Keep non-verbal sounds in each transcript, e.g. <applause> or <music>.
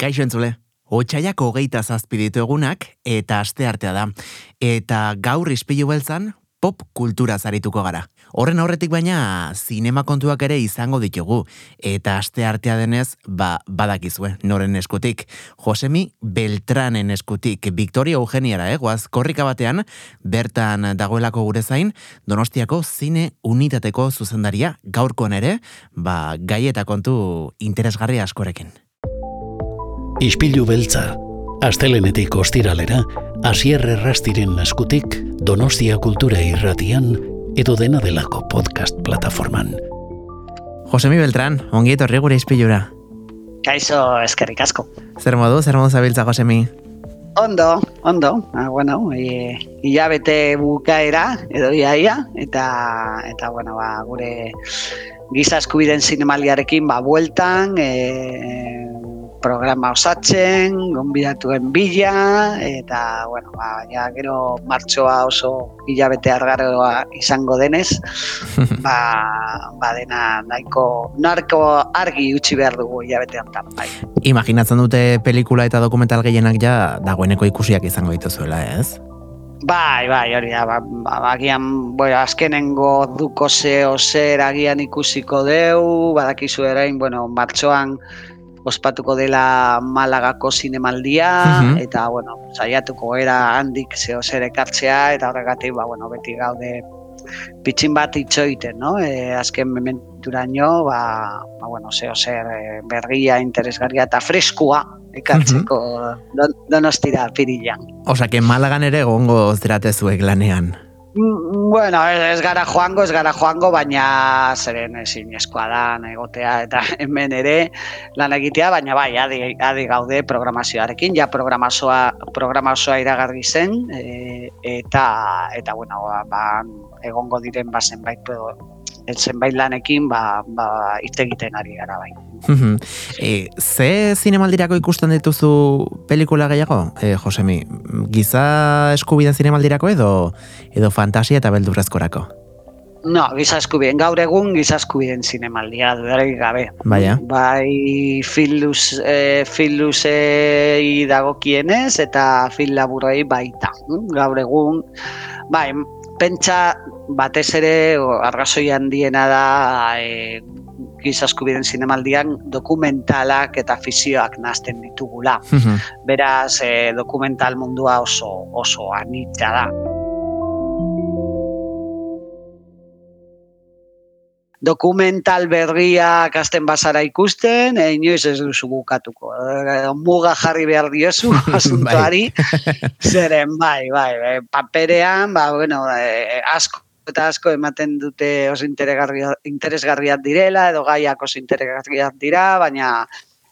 Kaixo entzule, Otsaiak hogeita zazpiditu egunak eta aste artea da. Eta gaur ispilu beltzan pop kultura zarituko gara. Horren aurretik baina zinema kontuak ere izango ditugu. Eta aste artea denez, ba, badakizue, noren eskutik. Josemi Beltranen eskutik, Victoria Eugeniara, egoaz, eh? korrika batean, bertan dagoelako gure zain, donostiako zine unitateko zuzendaria, gaurkoan ere, ba, gai eta kontu interesgarri askorekin. Ispilu beltza, astelenetik ostiralera, asier errastiren eskutik, donostia kultura irratian, edo dena delako podcast plataforman. Josemi Beltran, ongi etorri gure ispilura. Kaixo, eskerrik asko. Zer modu, zer modu zabiltza, Josemi? Ondo, ondo, ah, bueno, e, hilabete bukaera, edo iaia, eta, eta bueno, ba, gure giza eskubiden zinemaliarekin, ba, bueltan, e, programa osatzen, gonbidatuen bila, eta, bueno, ba, ja, gero martxoa oso hilabete argaroa izango denez, <laughs> ba, ba dena nahiko narko argi utzi behar dugu hilabete honetan, bai. Imaginatzen dute pelikula eta dokumental gehienak ja dagoeneko ikusiak izango dituzuela, ez? Bai, bai, hori da, ba, ba, agian, bueno, azkenengo duko zeo zer agian ikusiko deu, badakizu erain, bueno, martxoan, ospatuko dela Malagako zinemaldia mhm. eta bueno, saiatuko era handik zeo zer ekartzea eta horregatik ba, bueno, beti gaude pitxin bat itxoiten, no? E, azken mementuraino, ba, ba, bueno, zeo zer bergia, interesgarria eta freskua ekartzeko don, donostira pirilan. Osa, que Malagan ere gongo zeratezuek lanean. Bueno, ez gara joango, ez gara joango, baina zeren ezin eskoa da, egotea eta <laughs> hemen ere lan egitea, baina bai, adi, adi gaude programazioarekin, ja programazioa, programazioa iragarri zen, e, eta, eta bueno, ba, egongo diren bazen bait, zenbait lanekin, ba, ba, egiten ari gara bai e, ze zinemaldirako ikusten dituzu pelikula gehiago, e, Josemi? Giza eskubiden zinemaldirako edo edo fantasia eta beldurrezkorako? No, giza eskubiden. Gaur egun giza eskubiden zinemaldia dudarik gabe. Baina. Bai, filuz, e, filuzei dagokienez eta fil laburrei baita. Gaur egun, bai, pentsa batez ere argazoi handiena da e, gizaskubiden zinemaldian dokumentalak eta fizioak nazten ditugula. Mhm. Beraz, e, dokumental mundua oso, oso anitza da. Dokumental berria kasten bazara ikusten, e, inoiz ez duzu bukatuko. E, muga jarri behar diozu, <laughs> asuntoari. <laughs> Zeren, bai, bai, bai, paperean, ba, bueno, e, asko eta asko ematen dute oso interesgarriak direla, edo gaiak oso interesgarriak dira, baina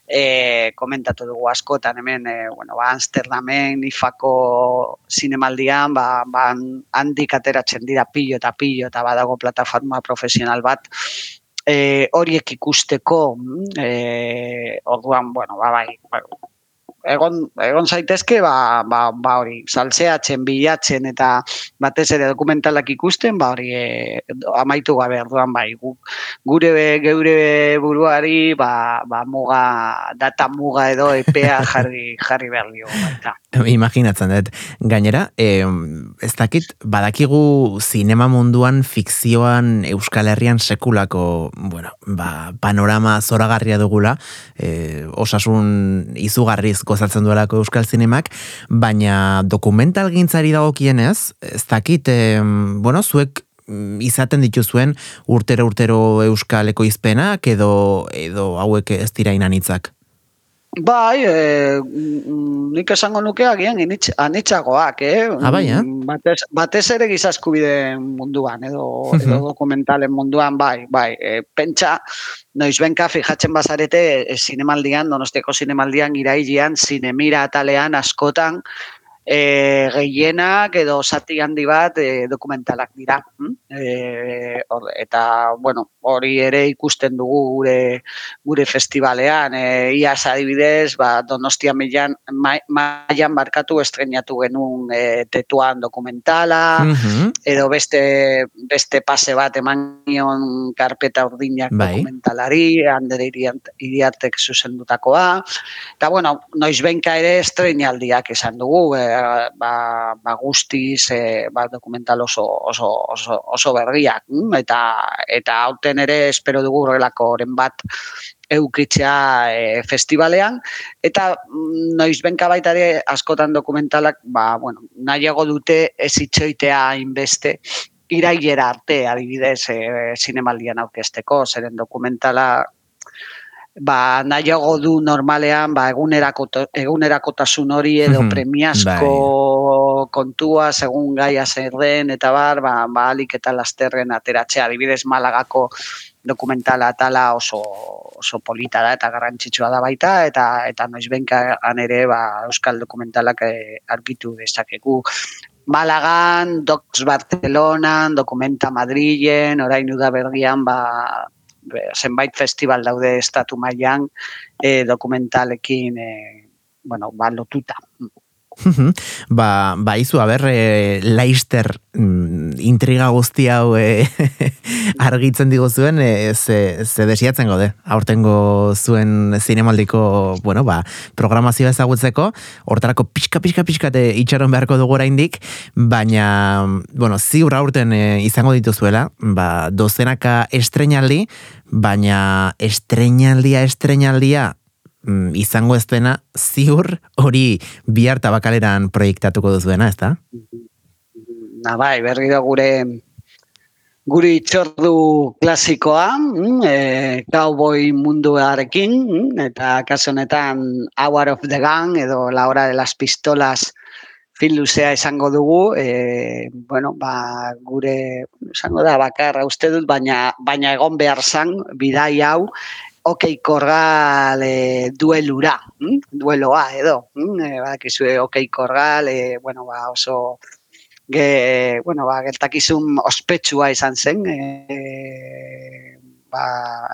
e, komentatu dugu askotan hemen, e, bueno, ba, Amsterdamen, Ifako zinemaldian, ba, ba, handik ateratzen dira pillo eta pillo, eta badago plataforma profesional bat, e, horiek ikusteko, e, orduan, bueno, ba, bai egon, egon zaitezke ba, ba, ba hori salseatzen bilatzen eta batez ere dokumentalak ikusten ba hori e, amaitu gabe orduan bai gure geure buruari ba, ba muga data muga edo epea <laughs> jarri jarri behar dio Imaginatzen dut. Gainera, e, ez dakit, badakigu zinema munduan, fikzioan, Euskal Herrian sekulako, bueno, ba, panorama zoragarria dugula, e, osasun izugarriz gozatzen duelako Euskal Zinemak, baina dokumental gintzari dago kienez, ez dakit, e, bueno, zuek mm, izaten dituzuen urtero urtero Euskaleko izpenak edo, edo hauek ez dira inanitzak? Bai, e, nik esango nuke agian anitzagoak, eh? Ah, bai, eh? Batez, batez ere gizaskubide munduan, edo, edo dokumentalen munduan, bai, bai. E, pentsa, noiz benka, fijatzen bazarete, e, zinemaldian, donosteko zinemaldian, irailian, zinemira atalean, askotan, e, gehienak edo zati handi bat e, dokumentalak dira. E, or, eta, bueno, hori ere ikusten dugu gure gure festivalean. E, iaz adibidez, ba, donostia mailan mailan barkatu estrenatu genuen e, tetuan dokumentala, edo beste, beste pase bat eman nion karpeta urdinak bai. dokumentalari, handere iriatek zuzendutakoa. Eta, bueno, noiz benka ere estrenaldiak esan dugu, e, ba, ba guztiz e, ba, dokumental oso, oso, oso, oso berriak. Mm? Eta, eta hauten ere espero dugu horrelako oren bat eukitzea e, festivalean. Eta mm, noiz benka baita ere askotan dokumentalak, ba, bueno, nahiago dute ez itxoitea inbeste, irailera arte, adibidez, e, zinemaldian aurkesteko, zeren dokumentala ba, nahiago du normalean ba, egunerako, egunerakotasun hori edo premiazko bai. kontua, segun gaia zer den, eta bar, ba, ba alik eta lasterren ateratzea, adibidez Malagako dokumentala tala oso, oso polita da eta garrantzitsua da baita, eta eta noiz benkan ere ba, Euskal dokumentalak e, argitu dezakegu. Malagan, Docs Barcelona, Dokumenta Madrilen, orain da bergian, ba, zenbait festival daude estatu mailan e, dokumentalekin e, bueno, ba, lotuta. Ba, ba izu, haber, e, Leister mm, intriga guzti hau e, <laughs> argitzen digo zuen, e, ze, ze desiatzen gode, aurtengo zuen zinemaldiko, bueno, ba, programazioa ezagutzeko, hortarako pixka, pixka, pixka te itxaron beharko dugu oraindik, baina, bueno, ziur aurten e, izango dituzuela, ba, dozenaka estrenaldi, baina estrenaldia, estrenaldia, mm, izango ez dena, ziur hori bihar tabakaleran proiektatuko duzuena, ez da? Na bai, berri da gure guri itxordu klasikoa, mm, e, cowboy munduarekin, mm, eta kaso honetan Hour of the Gun edo La Hora de las Pistolas fin luzea esango dugu, e, bueno, ba, gure, esango da, bakarra uste dut, baina, baina egon behar zan, bidai hau, okei korgal e, duelura, mm? dueloa edo, mm? e, bakizue okei korgal, e, bueno, ba, oso ge, bueno, ba, gertakizun ospetsua izan zen, e, ba,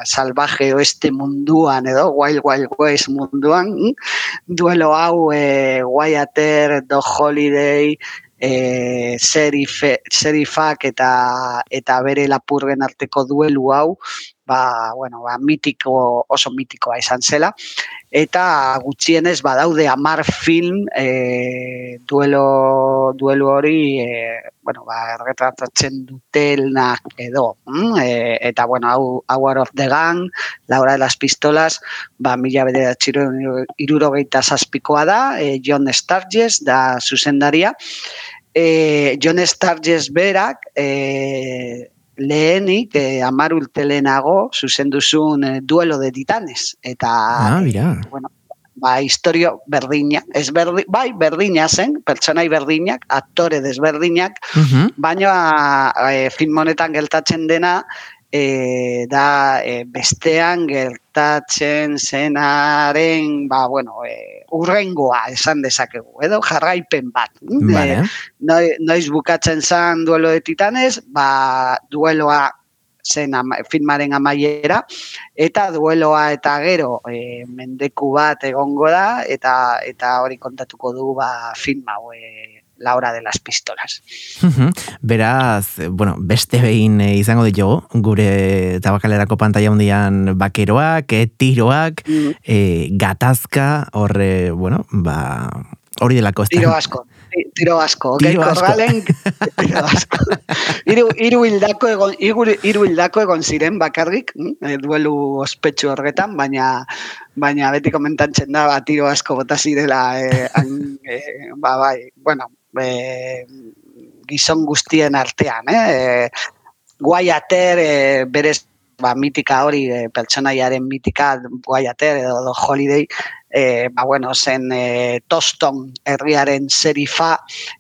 salvaje oeste munduan edo, wild wild west munduan, mm? duelo hau e, Wyatter, Do Holiday, e, serifak eta eta bere lapurgen arteko duelu hau ba, bueno, ba, mitiko, oso mitikoa izan zela. Eta gutxienez badaude amar film e, duelo, duelo hori e, bueno, ba, erretratatzen dutelnak edo. Mm? E, eta, bueno, Hour of the Gun, Laura de las Pistolas, ba, mila bede irurogeita zazpikoa da, e, John Sturges da zuzendaria. E, John Sturges berak, e, lehenik eh, amar urtelenago zuzenduzun eh, duelo de titanes. Eta, ah, mira. bueno, ba, historio berdina, ez berdi, bai, berdina zen, pertsonai berdinak, aktore desberdinak, uh baina eh, film honetan geltatzen dena, e, da e, bestean gertatzen zenaren ba, bueno, e, urrengoa esan dezakegu, edo jarraipen bat. Vale. E, noiz bukatzen zan duelo de titanes, ba, dueloa zen ama, filmaren amaiera, eta dueloa eta gero e, mendeku bat egongo da, eta eta hori kontatuko du ba, film hau e, la hora de las pistolas. Beraz, bueno, beste behin eh, izango ditugu, gure tabakalerako pantalla hundian bakeroak, eh, tiroak, mm. eh, gatazka, horre, bueno, ba, hori delako. Tiro asko tiro asko. Tiro asko. <laughs> tiro asko. Iru, iru, hildako egon, iru, iru hildako egon ziren bakarrik, mm, e, duelu ospetsu horretan, baina baina beti komentatzen da, ba, tiro asko bota zirela, e, an, e, ba, bai, bueno, e, gizon guztien artean, eh? Guai ater, e, berez, ba, mitika hori, e, pertsonaiaren mitika, guai ater, edo do holiday, e, ba, bueno, zen e, toston herriaren serifa,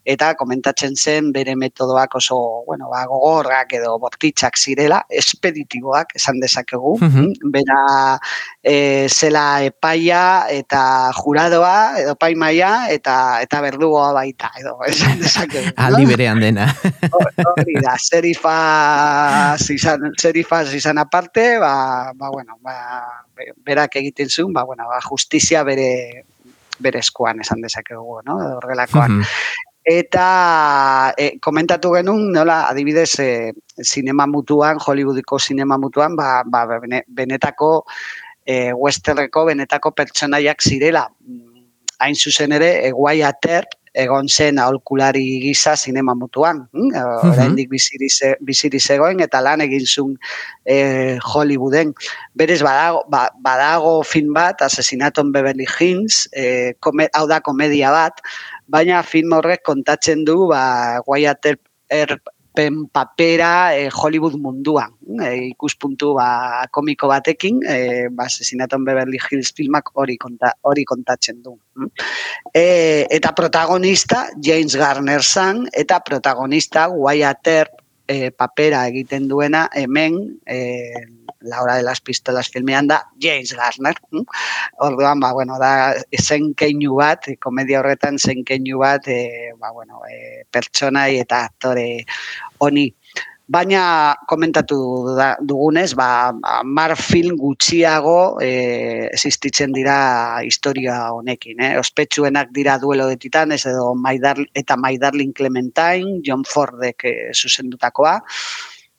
eta komentatzen zen bere metodoak oso, bueno, ba, gogorrak edo bortitzak zirela, espeditiboak, esan dezakegu, mm bera e, zela epaia eta juradoa, edo paimaia, eta eta berdugoa baita, edo, <laughs> esan dezakegu. <laughs> Aldi berean dena. Hori da, serifa zizan, serifa zizan aparte, ba, ba, bueno, ba, berak egiten zuen, ba, bueno, ba, justizia bere, bere eskuan esan dezakegu, no? Horrelakoan. Eta e, komentatu genuen, nola, adibidez, e, sinema mutuan, Hollywoodiko sinema mutuan, ba, ba, benetako e, westerreko benetako pertsonaiak zirela. Hain zuzen ere, eguai ater, egon zen aholkulari gisa sinema mutuan. Hm? Oraindik biziri zegoen eta lan egin zuen e, Hollywooden. Berez badago, ba, badago film bat, Asesinaton Beverly Hills, e, hau da komedia bat, baina film horrek kontatzen du ba, Wyatt Earp pen papera e, Hollywood munduan. E, ikuspuntu ba, komiko batekin, e, ba, Asesinaton Beverly Hills filmak hori konta, hori kontatzen du. E, eta protagonista James Garner zan, eta protagonista Wyatt Earp e, papera egiten duena hemen e, la hora de las pistolas filmean da James Garner. Hm? Orduan, ba, bueno, da zen keinu bat, komedia horretan zen keinu bat, e, ba, bueno, e, pertsonai eta aktore honi. Baina komentatu da, dugunez, ba, mar film gutxiago e, existitzen dira historia honekin. Eh? Ospetsuenak dira duelo de titanes edo Maidar, eta My Darling Clementine, John Fordek e, zuzendutakoa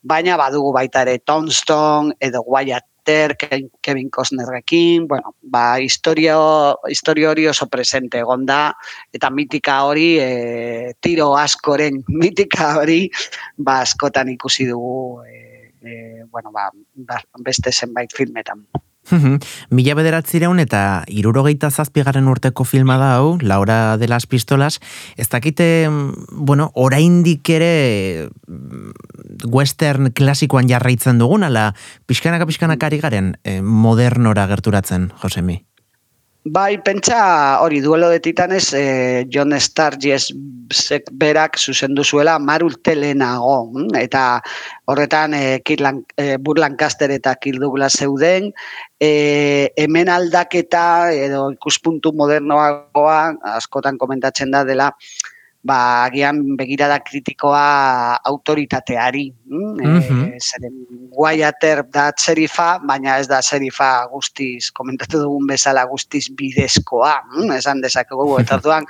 baina badugu baita ere Tombstone edo Wyatt Kevin Costnerrekin, bueno, ba, historio, historio hori oso presente egon da, eta mitika hori, e, tiro askoren <laughs> mitika hori, ba, askotan ikusi dugu, e, e, bueno, ba, ba, beste zenbait filmetan. Mila bederatzireun eta irurogeita zazpigaren urteko filma da hau, Laura de las Pistolas, ez dakite, bueno, oraindik ere mm, western klasikoan jarraitzen dugun, ala pixkanaka pixkanaka ari garen eh, modernora gerturatzen, Josemi? Bai, pentsa hori duelo de titanes eh, John Sturges berak zuzendu zuela marul telenago. Hm? Eta horretan eh, Kirlan, eh, Lancaster eta Kirk Douglas zeuden. Eh, hemen aldaketa edo ikuspuntu modernoagoa askotan komentatzen da dela ba, agian begirada kritikoa autoritateari. Mm? Mm -hmm. e, zeren, guaiater da serifa, baina ez da serifa guztiz, komentatu dugun bezala guztiz bidezkoa, mm? esan dezakegu, <laughs> eta duan,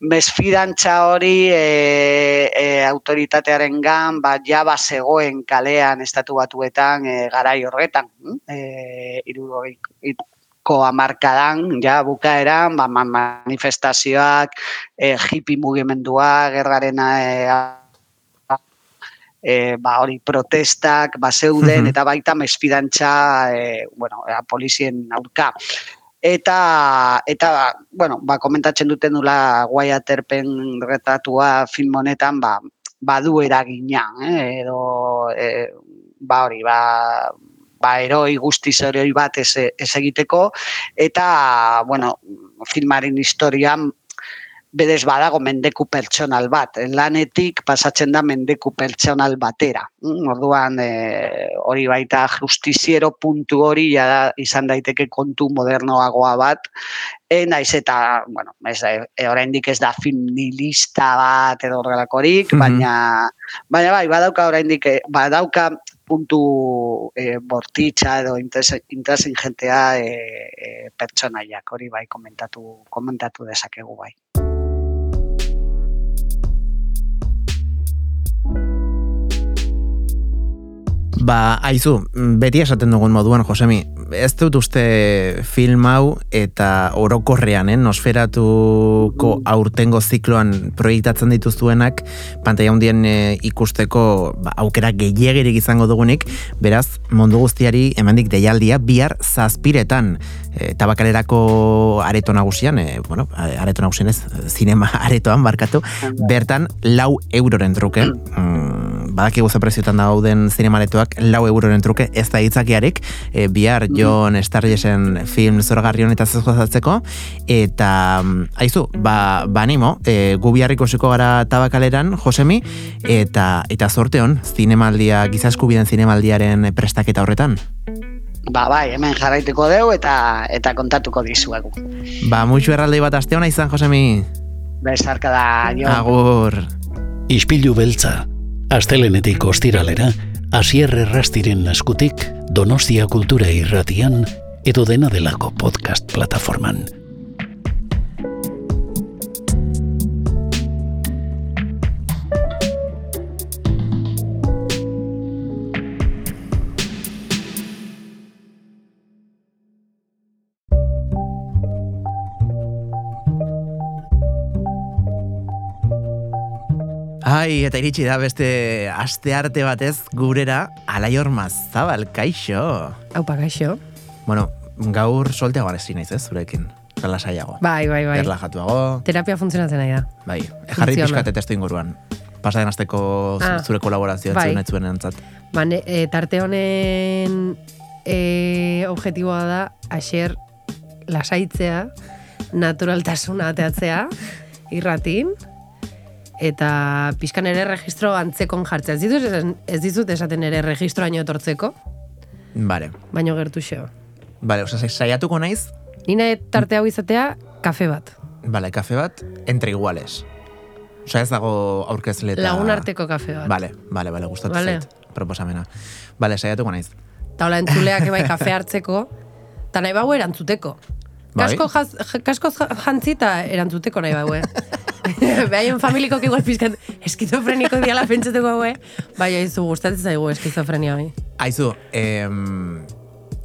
mesfidantza hori e, e, autoritatearen gan, ba, jaba zegoen kalean estatu batuetan e, garai horretan. Mm? E, ko amarkadan, ja, bukaeran, ba, manifestazioak, e, hippie mugimendua, gerraren e, e, ba, hori protestak, ba, zeuden, eta baita mesfidantza, e, bueno, e, polizien aurka. Eta, eta bueno, ba, komentatzen duten dula guai aterpen retatua film honetan, ba, badu eragina, eh? edo, e, ba, hori, ba, ba, eroi guztiz eroi bat ez, ez egiteko, eta, bueno, filmaren historian, bedez badago mendeku pertsonal bat. Lanetik pasatzen da mendeku pertsonal batera. Mm, orduan, e, hori baita justiziero puntu hori ja, izan daiteke kontu modernoagoa bat. E, naiz eta, bueno, ez, e, oraindik ez da film nilista bat edo horrelakorik, mm baina, baina bai, badauka oraindik, badauka puntu e, bortitza edo interesin jentea e, e, pertsonaiak hori bai komentatu, komentatu dezakegu bai. Ba, aizu, beti esaten dugun moduan, Josemi, ez dut uste film hau eta orokorrean, eh, nosferatuko aurtengo zikloan proiektatzen dituztuenak, pantaia hundien eh, ikusteko ba, aukera gehiagirik izango dugunik, beraz, mundu guztiari emandik deialdia bihar zazpiretan e, tabakalerako areto nagusian, e, bueno, areto nagusian ez, zinema <laughs> aretoan barkatu, bertan lau euroren truke, mm, badakigu ze preziotan dauden zinemaretoak lau euroren truke ez da hitzakiarik, e, bihar John Starjesen film zoragarri honetaz ez gozatzeko, eta mm, aizu, ba, ba animo, e, gu bihar gara tabakaleran, Josemi, eta eta zorte hon, zinemaldia, gizaskubiden zinemaldiaren prestaketa horretan. Ba, bai, hemen jarraituko deu eta eta kontatuko dizuegu. Ba, muixu erraldei bat aste hona izan, Josemi. Besarka da, jo. Agur. Ispilu beltza, astelenetik ostiralera, asier errastiren eskutik, donostia kultura irratian, edo dena delako podcast plataforman. Ai, eta iritsi da beste aste arte batez gurera alaior mazabal, kaixo. Aupa, gaixo. Bueno, gaur solteago arezi naiz ez, zurekin. Relasaiago. Bai, bai, bai. Erlajatuago. Terapia funtzionatzen nahi da. Bai, jarri pixkate testu inguruan. Pasaden asteko Ah, zure kolaborazioa bai. zuen entzat. Ba, ne, e, tarte honen e, objetiboa da aser lasaitzea, naturaltasuna ateatzea, irratin, eta pixkan ere registro antzekon jartzea. Ez dizut, ez dizut esaten ere registroaino etortzeko, Vale. baino gertu xeo. Vale, oza, saiatuko naiz, Nina tarte hau izatea, kafe bat. vale, kafe bat, entre iguales. Osa ez dago aurkezle eta... Lagun arteko kafe bat. Vale, vale, vale, gustatu Vale. zait, proposamena. Vale, saiatuko naiz. Eta hola entzuleak ebai kafe <laughs> hartzeko, eta nahi bau erantzuteko. Bai. Kasko, jaz, kasko ja- jantzi eta erantzuteko nahi bau, eh? <laughs> Behaien familiko igual pizkat eskizofreniko diala pentsateko hau, eh? Bai, aizu gustatzen zaigu eskizofrenia bai. Aizu, em,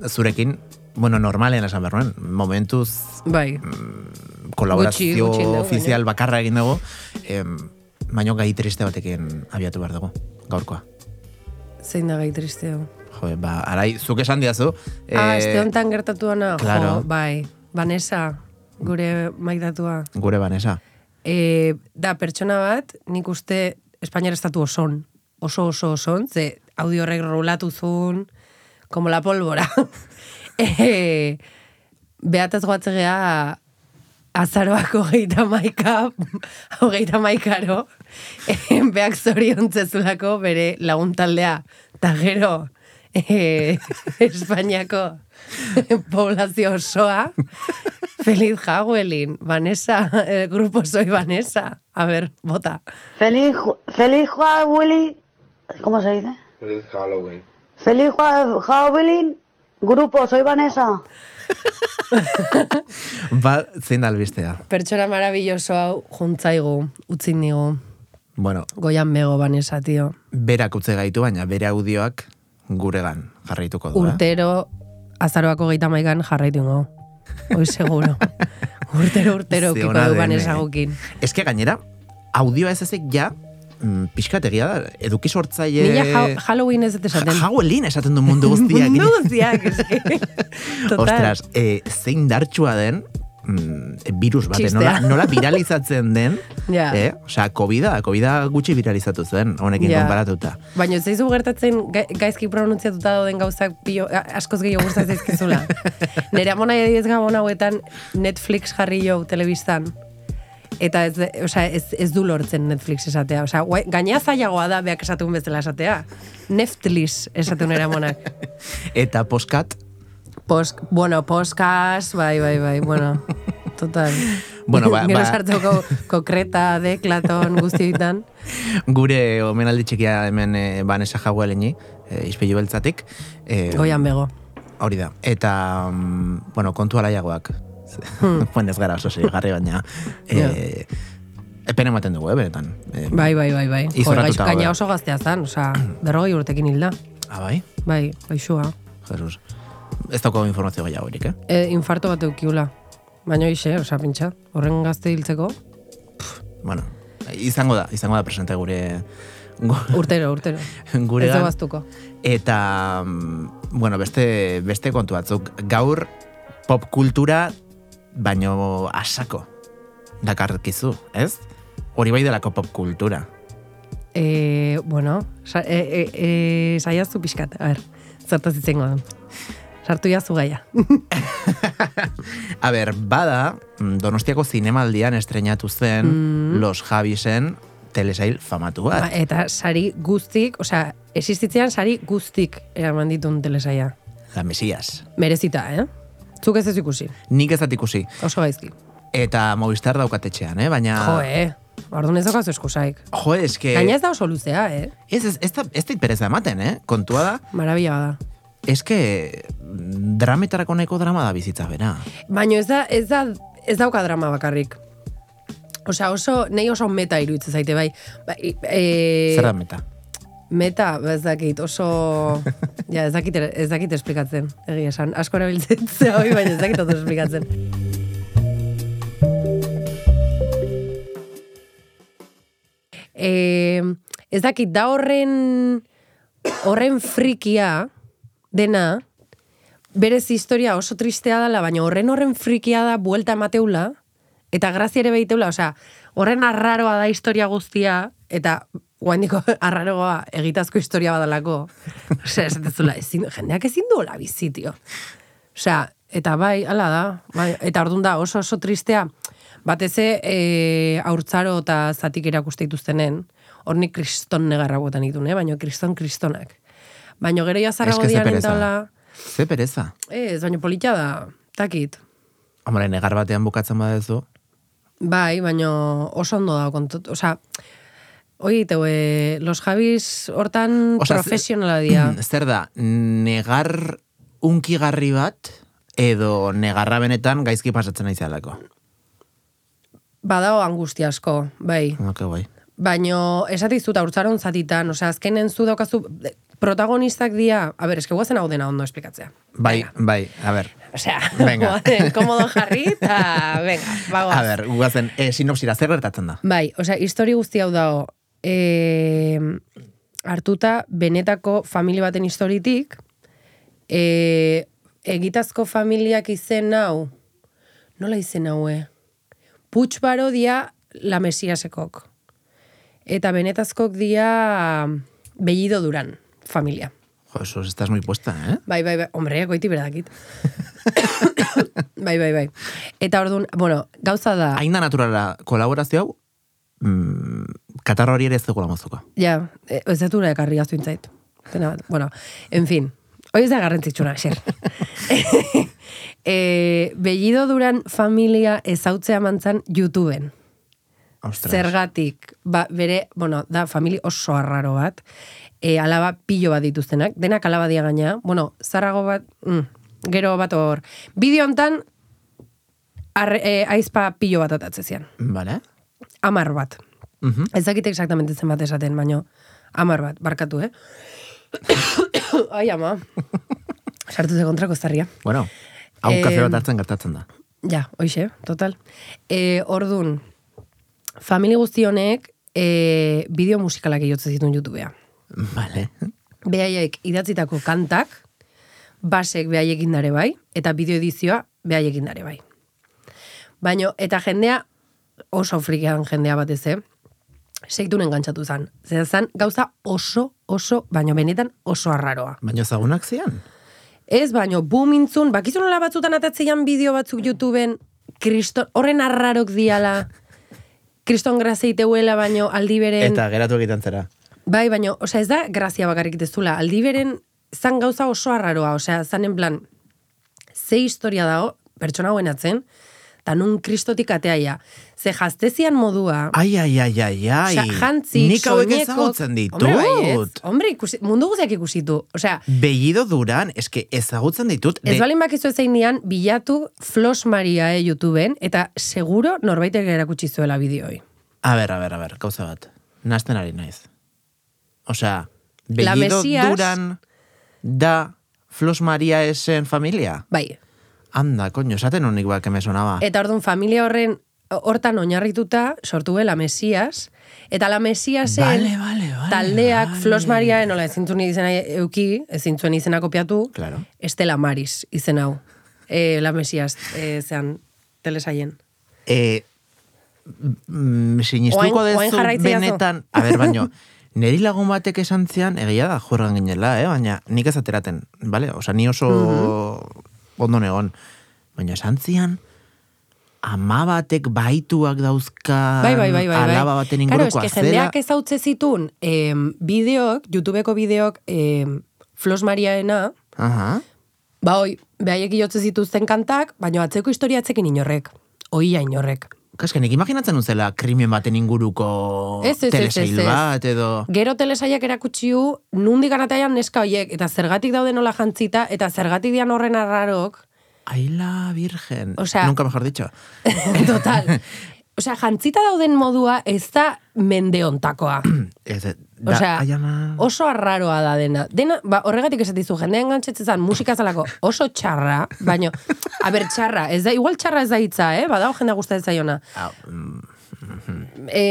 zurekin, bueno, normalen esan behar nuen, momentuz Bai, kolaborazio Gutxi, gutxi dugu, ofizial bakarra egin dugu, em, baino gai triste batekin abiatu behar dugu, gaurkoa. zein da gai tristeo. Jo, ba, arai, zuk esan diazu. ah, eh, este hontan gertatu dana, claro. jo, bai. Vanessa, gure maitatua. Gure banesa. E, da, pertsona bat, nik uste Espainiar estatu oson. Oso oso oson, ze audio horrek rolatu zuen, como la pólvora. <laughs> e, behataz goatze gea azaroak hogeita maika, hogeita maikaro, e, beak zoriontzezulako bere laguntaldea, eta gero e, <laughs> Espainiako poblazio osoa, Feliz Halloween, Vanessa, el grupo Soy Vanessa. A ver, vota. Feliz, feliz Halloween. ¿Cómo se dice? Feliz Halloween. Feliz Halloween. Grupo, soy Vanessa. <laughs> Ba, zein albistea. Pertsona maravilloso hau juntzaigu, utzin digu. Bueno, Goian bego Vanessa, tio. berak utze gaitu, baina bere audioak guregan jarraituko du. eh? Urtero, azaroako geita maikan jarraitu ingo. Hoi seguro. <laughs> urtero, urtero, Ze ukiko ona du den, Vanessa eh? Ez que gainera, audioa ez ezek ja, mm, pixkategia da, eduki sortzaile... Nila ja- Halloween ez esaten. Ja, Halloween esaten du mundu guztiak. <laughs> Mundu guztiak. <laughs> Total. Ostras, eh, zein dartsua den, mm, virus baten, Txistea. nola, nola viralizatzen den, <laughs> Ja. eh? Osea, COVID-a, COVID-a gutxi viralizatu zen, honekin Ja. konparatuta. Baina ez zaizu gertatzen ga- gaizki pronuntziatuta dauden gauzak pilo, a- askoz gehiago gustatzen zaizkizula. <laughs> Nere amona ediz gabon hauetan Netflix jarri jo telebistan. Eta ez, osea, ez, ez du lortzen Netflix esatea. Osea, gaina zailagoa da beak esatun bezala esatea. Netflix esatu amonak. <laughs> Eta poskat, Post, bueno, podcast, bai, bai, bai, bueno, total. Bueno, ba- <laughs> Gero ba- sartuko kokreta, deklaton, guztioitan. gure omenaldi txikia hemen e, Vanessa Jaueleni, e, izpilu beltzatik. E, Goian bego. Hori da. Eta, mm, bueno, kontu alaiagoak. Hmm. <laughs> Buen ez gara oso garri baina. E, Epen ematen dugu, eh, benetan. E, Bai, bai, bai, bai. Gaixo, gaina oso gaztea zan, osea, berrogei urtekin hilda. Ah, bai? Bai, gaixua. Jesus. Ez dauko informazio gehiago horik, eh? E, infarto bat eukiula. Baina hoxe, osea, pintxa, horren gazte hiltzeko, Bueno, izango da, izango da presente gure gu- urtero, urtero. <laughs> gure Ez baztuko. Eta, mm, bueno, beste, beste kontu batzuk. Gaur pop kultura, baino asako dakarkizu, ez? Hori bai delako pop kultura. E, bueno, sa, e, e, e, saiaztu pixkat, a ber, zertaz itzengo da. Sartu jazu gaia. <laughs> A ber, bada, mm, Donostiako zinemaldian estrenatu zen Mm. Los Javisen telesail famatu Ba, bat. eta sari guztik, osea, existitzean sari guztik eraman ditun telesaia. La Mesias. Merezita, eh? Zuk ez ez ikusi, Nik ez ikusi. oso gaizki. Eta Movistar daukatetxean, eh? Baina... Jo, eh? Orduan ez daukazu eskusaik. Jo, eske... Gaina ez da oso luzea, eh? Ez, ez, ez, da, ez pereza ematen, eh? Kontua da, Marabila bada. Eske drametarako nahiko drama da bizitza bera. Baina ez da, ez da, ez dauka drama bakarrik. Osea, oso, nei oso meta iruditzen zaite, bai. Ba, e, Zer da meta? Meta, ba, ez dakit, oso... <laughs> ja, ez dakit, ez dakit esplikatzen, egia esan. Asko erabiltzen <laughs> zea hoi, baina ez dakit ondo esplikatzen. E, ez dakit, da horren horren frikia dena, berez historia oso tristea dela, baina horren horren frikia da buelta emateula, eta grazia ere behiteula, osea, horren arraroa da historia guztia, eta guaindiko <laughs> arraroa egitazko historia badalako. <laughs> Osea, ez dezula, ezin, jendeak ezin duela bizi, tio. Osea, eta bai, hala da, bai, eta ordun da oso oso tristea, batez e, haurtzaro eta zatik erakuste dituztenen, hor kriston negarra botan ditun, eh? baina kriston kristonak. Baina gero dian pereza. entala, Ze pereza. ez, baina polita da, takit. Hombre, negar batean bukatzen badezu. Bai, baina oso ondo da kontut, osea, Oi, teu, e, los Javis hortan Osea, ze- profesionala dira. <clears throat> Zer da, negar unkigarri bat, edo negarra benetan gaizki pasatzen naizalako. Badao angustia asko, bai. Ok, bai. Baino, esatizut haurtzaron zatitan, osea, azkenen zu daukazu, protagonistak dira, a ber, eske guazen hau dena ondo esplikatzea. Bai, Venga. bai, a ber. Osea, <laughs> Venga. guazen, komodo jarri, eta, venga, bagoaz. A ber, guazen, e, sinopsira, zer gertatzen da? Bai, osea, histori guzti hau dago, e, hartuta benetako familia baten historitik, e, egitazko familiak izen hau, nola izen hau, eh? Puig baro dia la mesiasekok. Eta benetazkok dia bellido duran familia. Jo, eso estás muy puesta, eh? Bai, bai, bai, hombre, goiti beradakit. <coughs> bai, bai, bai. Eta orduan, bueno, gauza da... Aina naturala kolaborazio hau, mm, katarra hori ere ez zegoela mozuko. Ja, e, ez dut ekarri aztu intzait. Dena bat, bueno, en fin. Hoi ez da garrantzitsuna, xer. <laughs> e, Bellido duran familia ezautzea mantzan YouTubeen. Ostras. Zergatik, ba, bere, bueno, da familia oso arraro bat, e, alaba pilo bat dituztenak, denak alaba dia gaina, bueno, zarrago bat, mm, gero bat hor, bideo hontan, e, aizpa pilo bat atatzen zian, Vale. amar bat. Mhm. Ez dakit exactamente zenbat esaten, baino amar bat, barkatu, eh? <coughs> Ai, ama. <laughs> Sartu ze kontrako zarria. Bueno, hau kafe bat hartzen gertatzen da. Ja, hoixe, total. E, ordun, familia guzti honek e, bideo musikalak egotzen zituen YouTubea. Vale. Behaiek idatzitako kantak, basek behaiekin dare bai, eta bideo edizioa behaiekin dare bai. Baino, eta jendea, oso frikian jendea batez, eh? Sektun engantzatu zan. Zer zan, gauza oso, oso, baino benetan oso arraroa. Baina zagunak zian? Ez, baino, bumintzun, bakizu nola batzutan atatzean bideo batzuk YouTubeen, kriston, horren arrarok diala, <laughs> kriston grazeiteuela, baino aldi beren... Eta geratu egiten zera. Bai, baina, osea, ez da grazia bakarrik dezula. Aldi beren, zan gauza oso arraroa, osea, zan en plan, ze historia dago, pertsona hauen atzen, eta nun kristotik ateaia. Ze jaztezian modua, Ai, ai, ai, ai, ai. osea, jantzik, Nik hauek ezagutzen ditut. Hombre, baietz. Hombre, ikusi, mundu guztiak ikusitu. Osea, Bellido duran, eske ezagutzen ditut. Ez de- balin bakizu ezein dian, bilatu Flos Maria e YouTubeen, eta seguro norbaitek erakutsi zuela bideoi. A ber, a ber, a ber, gauza bat. Nazten ari naiz. Osea, Bellido duran da Flos Maria esen familia? Bai, Anda, coño, esaten honik ba, que me sonaba. Eta orduan familia horren hortan oinarrituta sortu la Mesias, eta la Mesiasen Vale, vale, vale, taldeak vale. Flos Maria, nola ezin zuen izena euki, ezin zuen izena kopiatu, Claro. Estela Maris izen hau, e, la Mesias e, zean telesaien. Eh, mm, sinistuko dezu benetan, a ber, baino, <laughs> Neri lagun batek esan zian, egia da, juergan ginela, eh? baina nik ez ateraten, bale? Osa, ni oso ondo negon. Baina esan zian, ama batek baituak dauzka Bai, bai, bai, bai. bai. alaba baten Claro, inguruko eske jendeak ez hautze zitun bideok, YouTubeko bideok em, Flos Mariaena, Aha. ba hoi, behaiek zituzten kantak, baina atzeko historia atzekin inorrek. Oia inorrek. Kaske, nik imaginatzen uzela krimen baten inguruko Ez, ez, telesail ez, ez. bat, edo... Gero telesaiak erakutsiu, nundik ganatean neska hoiek, eta zergatik daude nola jantzita, eta zergatik dian horren arrarok, Aila virgen. Osea- Nunca mejor dicho. <laughs> total. <laughs> Osea, jantzita dauden modua ez da mende ontakoa. <clears throat> Ez, da, Osea, ai ama... oso arraroa da dena. Dena, ba, horregatik esatizu, jendea engantzetzen zan, musika zalako oso txarra, baino, a ber, txarra, ez da, igual txarra ez da hitza, eh? Badao jendea gustatzen zaiona. E,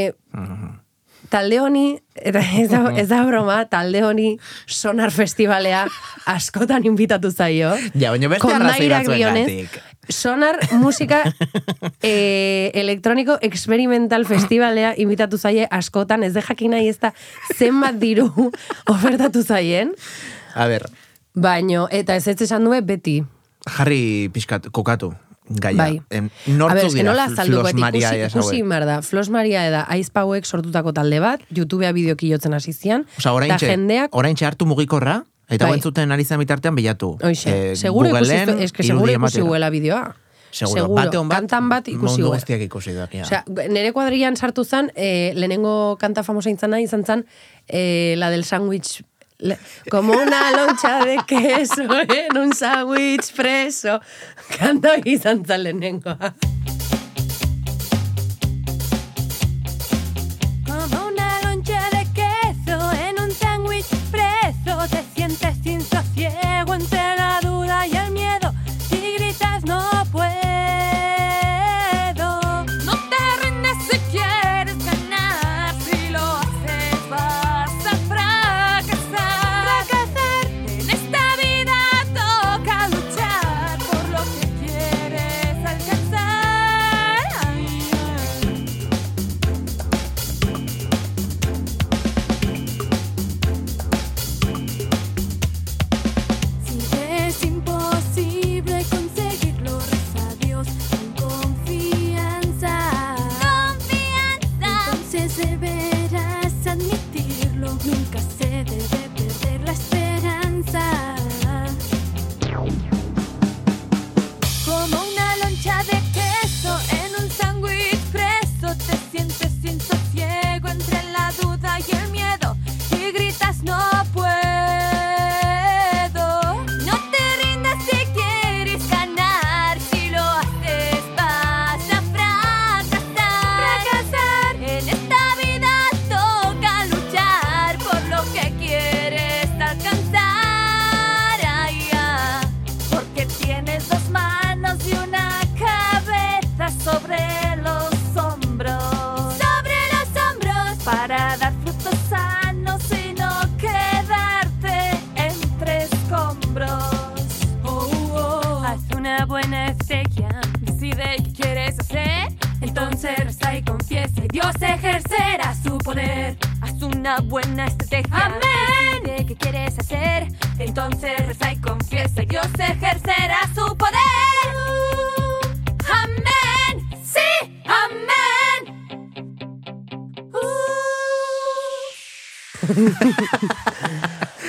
talde honi, eta ez da, ez da broma, talde honi sonar festivalea askotan inbitatu zaio. Ja, baina beste arrazoi batzuengatik. Sonar musika <laughs> e, elektroniko experimental festivalea inbitatu zaie askotan, ez de jakin nahi ez da zenbat diru <laughs> ofertatu zaien, A ber, baino, eta ez ez esan due beti. jarri pixkat, kokatu, gaia. Bai. Em, A ber, dira nola Flos Maria ikusi, ikusi da. Flos Maria eda aizpauek sortutako talde bat, YouTubea bideoki jotzen hasi zian, Osa, eta oraintxe, jendeak oraintxe hartu mugikorra, eta Bai. bai. entzuten ari zen bitartean bilatu. Hoxe, Eh, seguro ikusi, Googleen zu- eske seguro ikusi huela bideoa. Seguro, bate on bat, kantan bat ikusi mundu hue. guztiak ikusi da. Ja. Osea, nere kuadrillan sartu zen, eh, lehenengo kanta famosa intzana izan zen, eh, la del sándwich Le- como una loncha de <laughs> queso en un sándwich preso. Kanta izan zen lehenengoa.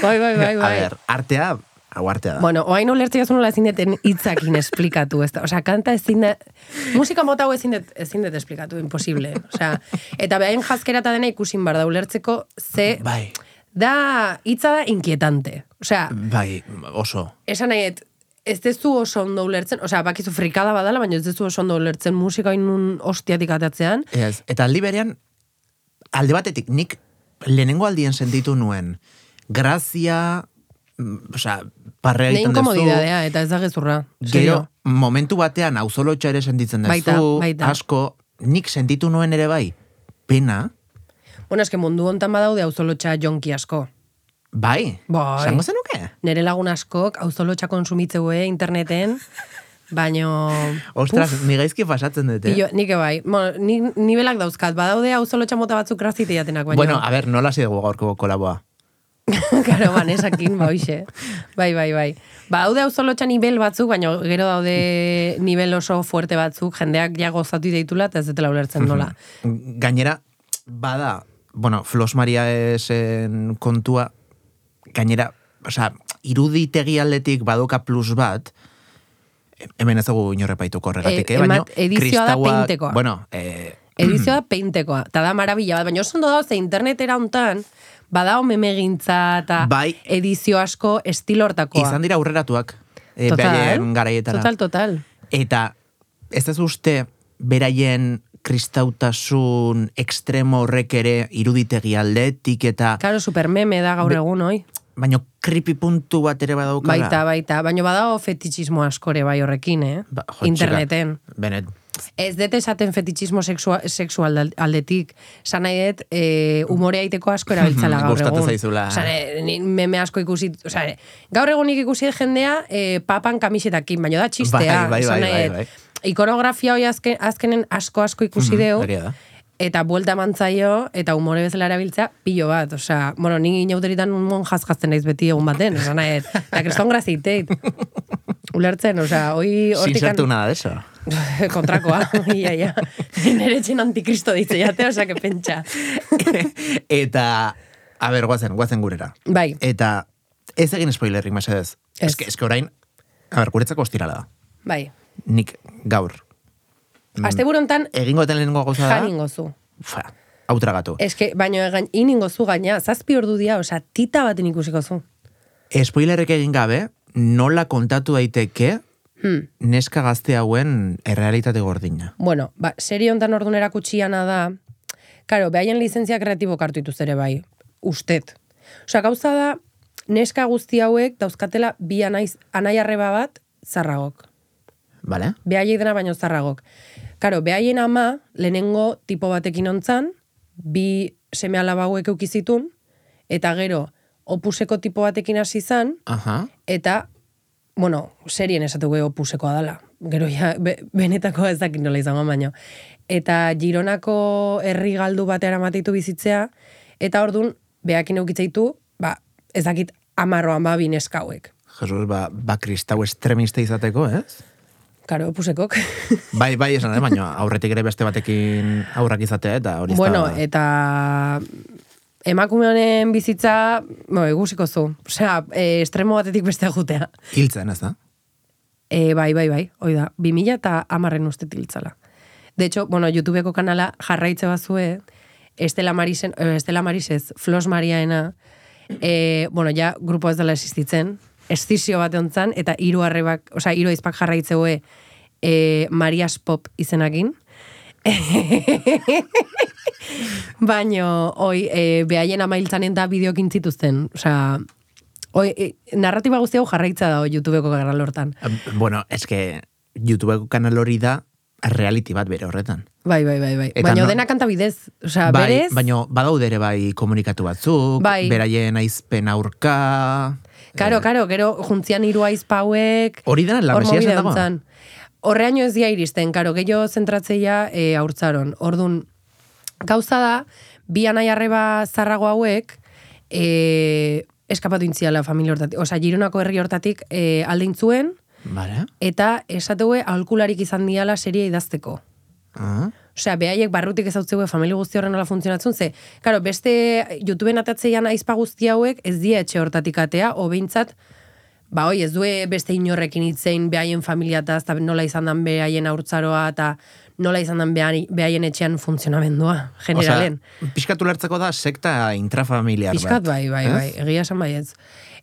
Bai, bai, bai, <laughs> A bai. ber, artea, hau artea da. Bueno, oain ulertzea zunola ezin deten hitzakin esplikatu, ez da. Osea, kanta ezin da, musika mota hau ezin dut, ezin dut esplikatu, imposible. Osea, eta behain jazkera eta dena ikusin bar da ulertzeko, ze, Bai, da, hitza da inquietante. Osea, bai, oso. esan nahiet, ez dezu oso ondo ulertzen, osea, bakizu frikada badala, baina ez dezu oso ondo ulertzen musika inun ostiatik atatzean. Ez, eta aldi berean, alde batetik, nik lehenengo aldien sentitu nuen, grazia, mm, osea, parrea egiten duzu, inkomodidadea, eta ez da gezurra. gero, momentu batean, auzolotxa ere sentitzen duzu, Baita, baita. asko, nik sentitu nuen ere bai, pena, Bueno, eske mundu hontan badaude auzolotxa jonki asko. bai, Bai. esango zenuke? Nere lagun askok auzolotxa konsumitzeue interneten, baino... Ostras, puf, ni gaizki pasatzen dute. Pillo, nik bai, bueno, ni, nibelak dauzkat, badaude hau zolo mota batzuk grazite jatenak, baina... Bueno, a ver, nola hasi dugu gaurko kolaboa? <laughs> Karo, banesakin, ba, hoxe. Bai, bai, bai. Ba, hau zolo nivel batzuk, baina gero daude nivel oso fuerte batzuk, jendeak ja gozatu deitula, eta ez detela ulertzen nola. Gainera, bada, bueno, Flos Maria esen kontua, gainera, osea, iruditegi aldetik badoka plus bat, hemen ez dugu inorrepaituko horregatik, E, eh? Baina, edizioa da peintekoa. Bueno, eh, Edizioa da peintekoa, eta da marabila bat, baina oso ondo dauz, internetera hontan, badao memegintza eta Bai. edizio asko estilo hortakoa. izan dira aurreratuak, eh, Total, garaietara. Total, total. Eta ez ez uste beraien kristautasun ekstremo horrek ere iruditegi aldetik eta Karo, supermeme da gaur egun, oi? baino kripi puntu bat ere badaukala. Baita, baita. Baina badao fetichismo askore bai horrekin, eh? Ba, Interneten. Benet, Ez dut esaten fetichismo sexua, sexual aldetik. San nahi dut, e, umorea iteko asko erabiltzala <laughs> gaur egun. zaizula. Ni meme asko ikusi, osa, gaur egunik ikusi jendea e, papan kamisetakin, baina da txistea. Bai, bai, bai, bai, dut, Ikonografia hoi azken, azkenen asko asko ikusi Mhm, deu. Eta buelta mantzaio, eta umore bezala erabiltzea, pilo bat. Osea, bueno, ni inauteritan un mon jazkazten naiz beti egun baten, esan nahi, eta kriston graziteit. Ulertzen, osea, hoi sin hortikan... sartu nada de eso. <laughs> kontrakoa, <laughs> ia, ia. Nere etxen antikristo ditze jate, osea, que pentsa. <laughs> eta, a ber, guazen, guazen gurera. Bai, Eta ez egin spoilerrik, mesedez. Ez. Ez. Eske orain, a ber, guretzako ostirala da. bai. Nik gaur. Aste burontan, Egingo eten lehenengo gauza da. janingo zu. Fa, hau tragatu. Eske, baino egan, iningo zu gaina, zazpi ordu dia, osea, tita baten ikusiko zu. Spoilerrek egin gabe, nola kontatu daiteke Hmm. neska gazte hauen errealitate gordina. Bueno, ba, serie hontan ordun erakutsiana da, karo, behaien lizentzia kreatibo kartu ere bai, ustet. Osea, gauza da, neska guzti hauek dauzkatela bi anaiz, anai arreba bat zarragok. Vale? behaiei dena baino zarragok. Karo, behaien ama, lehenengo tipo batekin ontzan, bi seme alaba hauek eukizitun, eta gero, opuseko tipo batekin hasi zan, Aha. eta, bueno, serien esatuko opusekoa dala. Gero ja, be, benetako ez dakit nola izango baino. Eta Gironako herri galdu batera matitu bizitzea, eta ordun behakin eukitzeitu, ba, ez dakit amarroan ba bineskauek. Jesus, ba, ba kristau estremista izateko, ez? Karo, opusekok. <laughs> Bai, bai, esan da, baina aurretik ere beste batekin aurrak izatea, eta hori Bueno, da... eta emakume honen bizitza, bo, egusiko zu. Osea, e, estremo batetik beste jutea. Hiltzen, ez da? E, bai, bai, bai, hoi da, 2000 eta amarren uste tiltzala. De hecho, bueno, YouTubeko kanala jarraitze bazue, Estela Marisen, eh, Estela Marisez, Flos Mariaena, e, bueno, ja, grupo ez dela existitzen, estizio bat ontzan, eta hiru arrebak, osea, hiru aizpak jarraitzeue e, Marias Pop izenakin. <laughs> Baino, oi, e, behaien amailtzanen da bideokin zituzten. Osea, oi, e, narratiba guzti hau jarraitza da YouTubeko kanal hortan. Eh, Bueno, eske YouTubeko kanal hori da reality bat bere horretan. Bai, bai, bai, bai. Baina no- dena kanta bidez. Osea, bai, berez, baina badaude ere bai komunikatu batzuk, Bai. beraien aizpen aurka... karo, karo, gero juntzian hiru aizpauek, Hori dena la Mesiasen dago? Horreaino ez dia iristen, karo, gehiago zentratzeia e, haurtzaron. Ordun gauza da, bi anai arreba zarrago hauek, e, eskapatu intziala familia hortatik. Osa, Gironako herri hortatik e, aldein zuen, Vale? eta esateue aholkularik izan diala seria idazteko. Ah. Osea, behaiek barrutik ezautzeu familia guzti horren nola funtzionatzen, ze, karo, beste YouTubeen atatzeian aizpa guzti hauek ez die etxe hortatik atea, o behintzat, ba, oi, ez due beste inorrekin hitzein behaien familiataz, eta nola izan dan behaien haurtzaroa, eta nola izan dan behaien, behaien etxean funtzionamendua, generalen. Osea, pixkatu lertzeko da sekta intrafamiliar bat. Piskat bai, bai, ez? bai, egia esan baietz.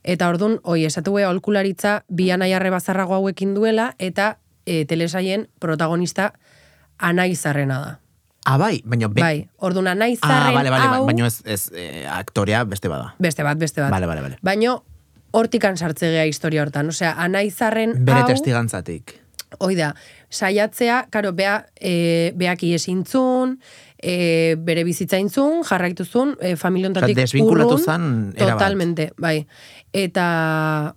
Eta ordun, oi, esatu aholkularitza bi anai arreba zarrago hauekin duela, eta e, telesaien protagonista anaizarrena da. Ah, bai, baina... Be... Bai, orduan Ah, anaizarren bale, bale, hau... baina ez, ez eh, aktorea beste bada. Beste bat, beste bat. Bale, bale, bale. Baino, hortikan sartze gea historia hortan. Osea, anaizarren Bere hau... testigantzatik. Hoi da, saiatzea, karo, bea, e, beak iesintzun, e, bere bizitzaintzun, jarraituzun, e, familiontatik Osea, desbinkulatu urrun. zan era bat. Totalmente, bai. Eta,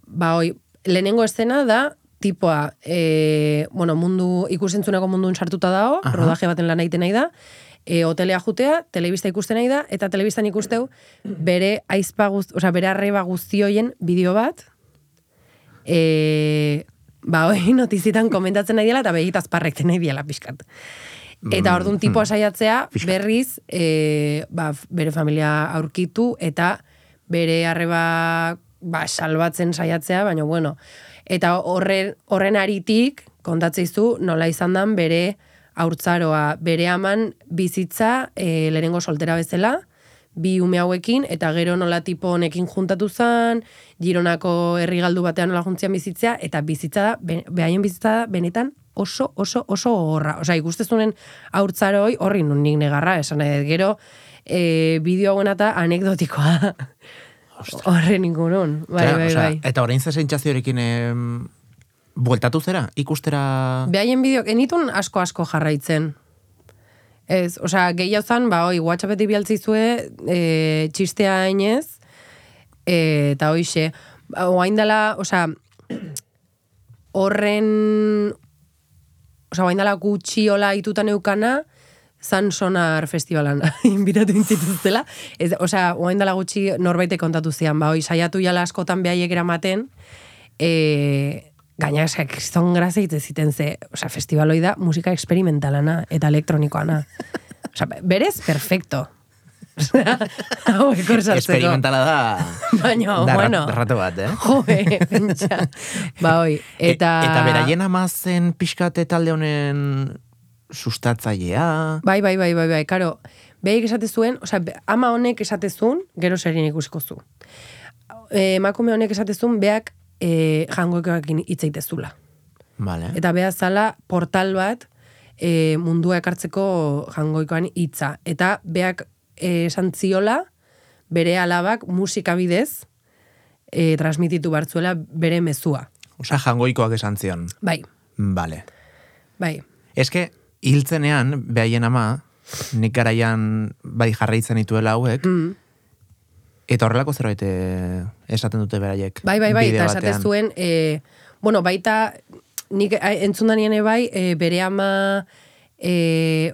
ba, hoi, lehenengo eszena da, tipoa, e, bueno, mundu, ikusentzuneko mundun sartuta dago, Aha. rodaje baten lan egiten nahi da, e, hotelea jutea, telebista ikusten nahi da, eta telebistan ikusteu bere aizpa guzti, osea, bere arreba guztioien bideo bat, e, ba, hoi <laughs> notizitan komentatzen nahi diela, eta begitaz parrekten nahi diela pixkat. Eta orduan tipoa saiatzea, berriz, e, ba, bere familia aurkitu, eta bere arreba ba, salbatzen saiatzea, baina bueno. Eta horren, horren aritik, kontatzeizu, nola izan dan bere haurtzaroa, bere aman bizitza e, lehenengo soltera bezala, bi ume hauekin, eta gero nola tipo honekin juntatu zan, Gironako herri galdu batean nola juntzian bizitzea, eta bizitza da, be- behaien bizitza da, benetan oso, oso, oso gogorra. Osea, ikustezunen haurtzaroi horri nun nik negarra, esan dut. Gero, e, bideo hauen eta anekdotikoa. Horren ingurun. Bai, Claro, bai, osea, bai. Eta orain ze sentsazioarekin em, bueltatu zera? Ikustera... Behaien bideo, enitun asko-asko jarraitzen. Ez, osea, gehiago zan, ba, oi, WhatsAppetik bialtzizue, e, txistea hainez, e, eta hoixe, ba, oain dela, osea, horren, osea, oain dela gutxi hola itutan eukana, zan sonar festivalan <laughs> inbitatu intzituztela. Ez, osea, oain dela gutxi norbaite kontatu zian, ba, oi, saiatu jala askotan behaiek eramaten, e, gaina, osea, kriston grazia egiten ziten ze, osea, festivaloi da musika experimentalana eta elektronikoana. Osea, berez, perfecto. Hau ekor. Experimentala da... <laughs> Baina, da bueno. rat- rato bat, eh? <laughs> Joe, pentsa. Ba, oi, eta... E, eta beraien ama zen pixkate talde honen sustatzailea... Bai, bai, bai, bai, bai, karo. Behaik esate zuen, osea, be- ama honek esate zuen, gero serien ikusiko zu. E, emakume honek esate zuen, beak e, jangoekoekin hitz egitezula. Vale. Eta beha zala portal bat e, mundua ekartzeko jangoikoan hitza. Eta beak e, esan ziola, bere alabak musika bidez e, transmititu bartzuela bere mezua. Osa, jangoikoak esan zion. Bai, Vale. bai. Eske, hiltzenean, behaien ama, nik garaian bai jarraitzen dituela hauek, Mm. eta horrelako zerbait eh, esaten dute beraiek. Bai, bai, bai, eta esate zuen, e, bueno, baita, nik eh, entzun daniene bai, e, bere ama, e,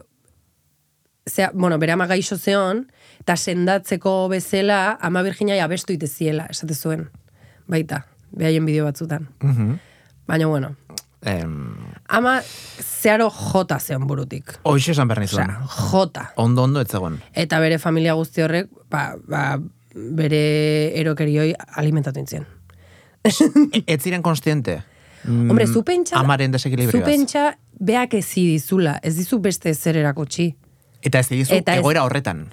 zea, bueno, bere ama gaixo zeon, eta sendatzeko bezala, ama Virginia abestu iteziela, esate zuen, baita, behaien bideo batzutan. Mhm. Baina, bueno, Em, ama zeharo jota zeon burutik. Hoxe esan behar nizuen. Osea, jota. Ondo, ondo, ez zegoen. Eta bere familia guzti horrek, ba, ba, bere erokerioi alimentatu intzien. <laughs> Ez ziren konstiente? Mm, Hombre, zu pentsa... Amaren Zu desekilibrioaz. pentsa, beak ezi dizula, ez dizu beste zer erakutsi. Eta ez dizu Eta ez- egoera horretan.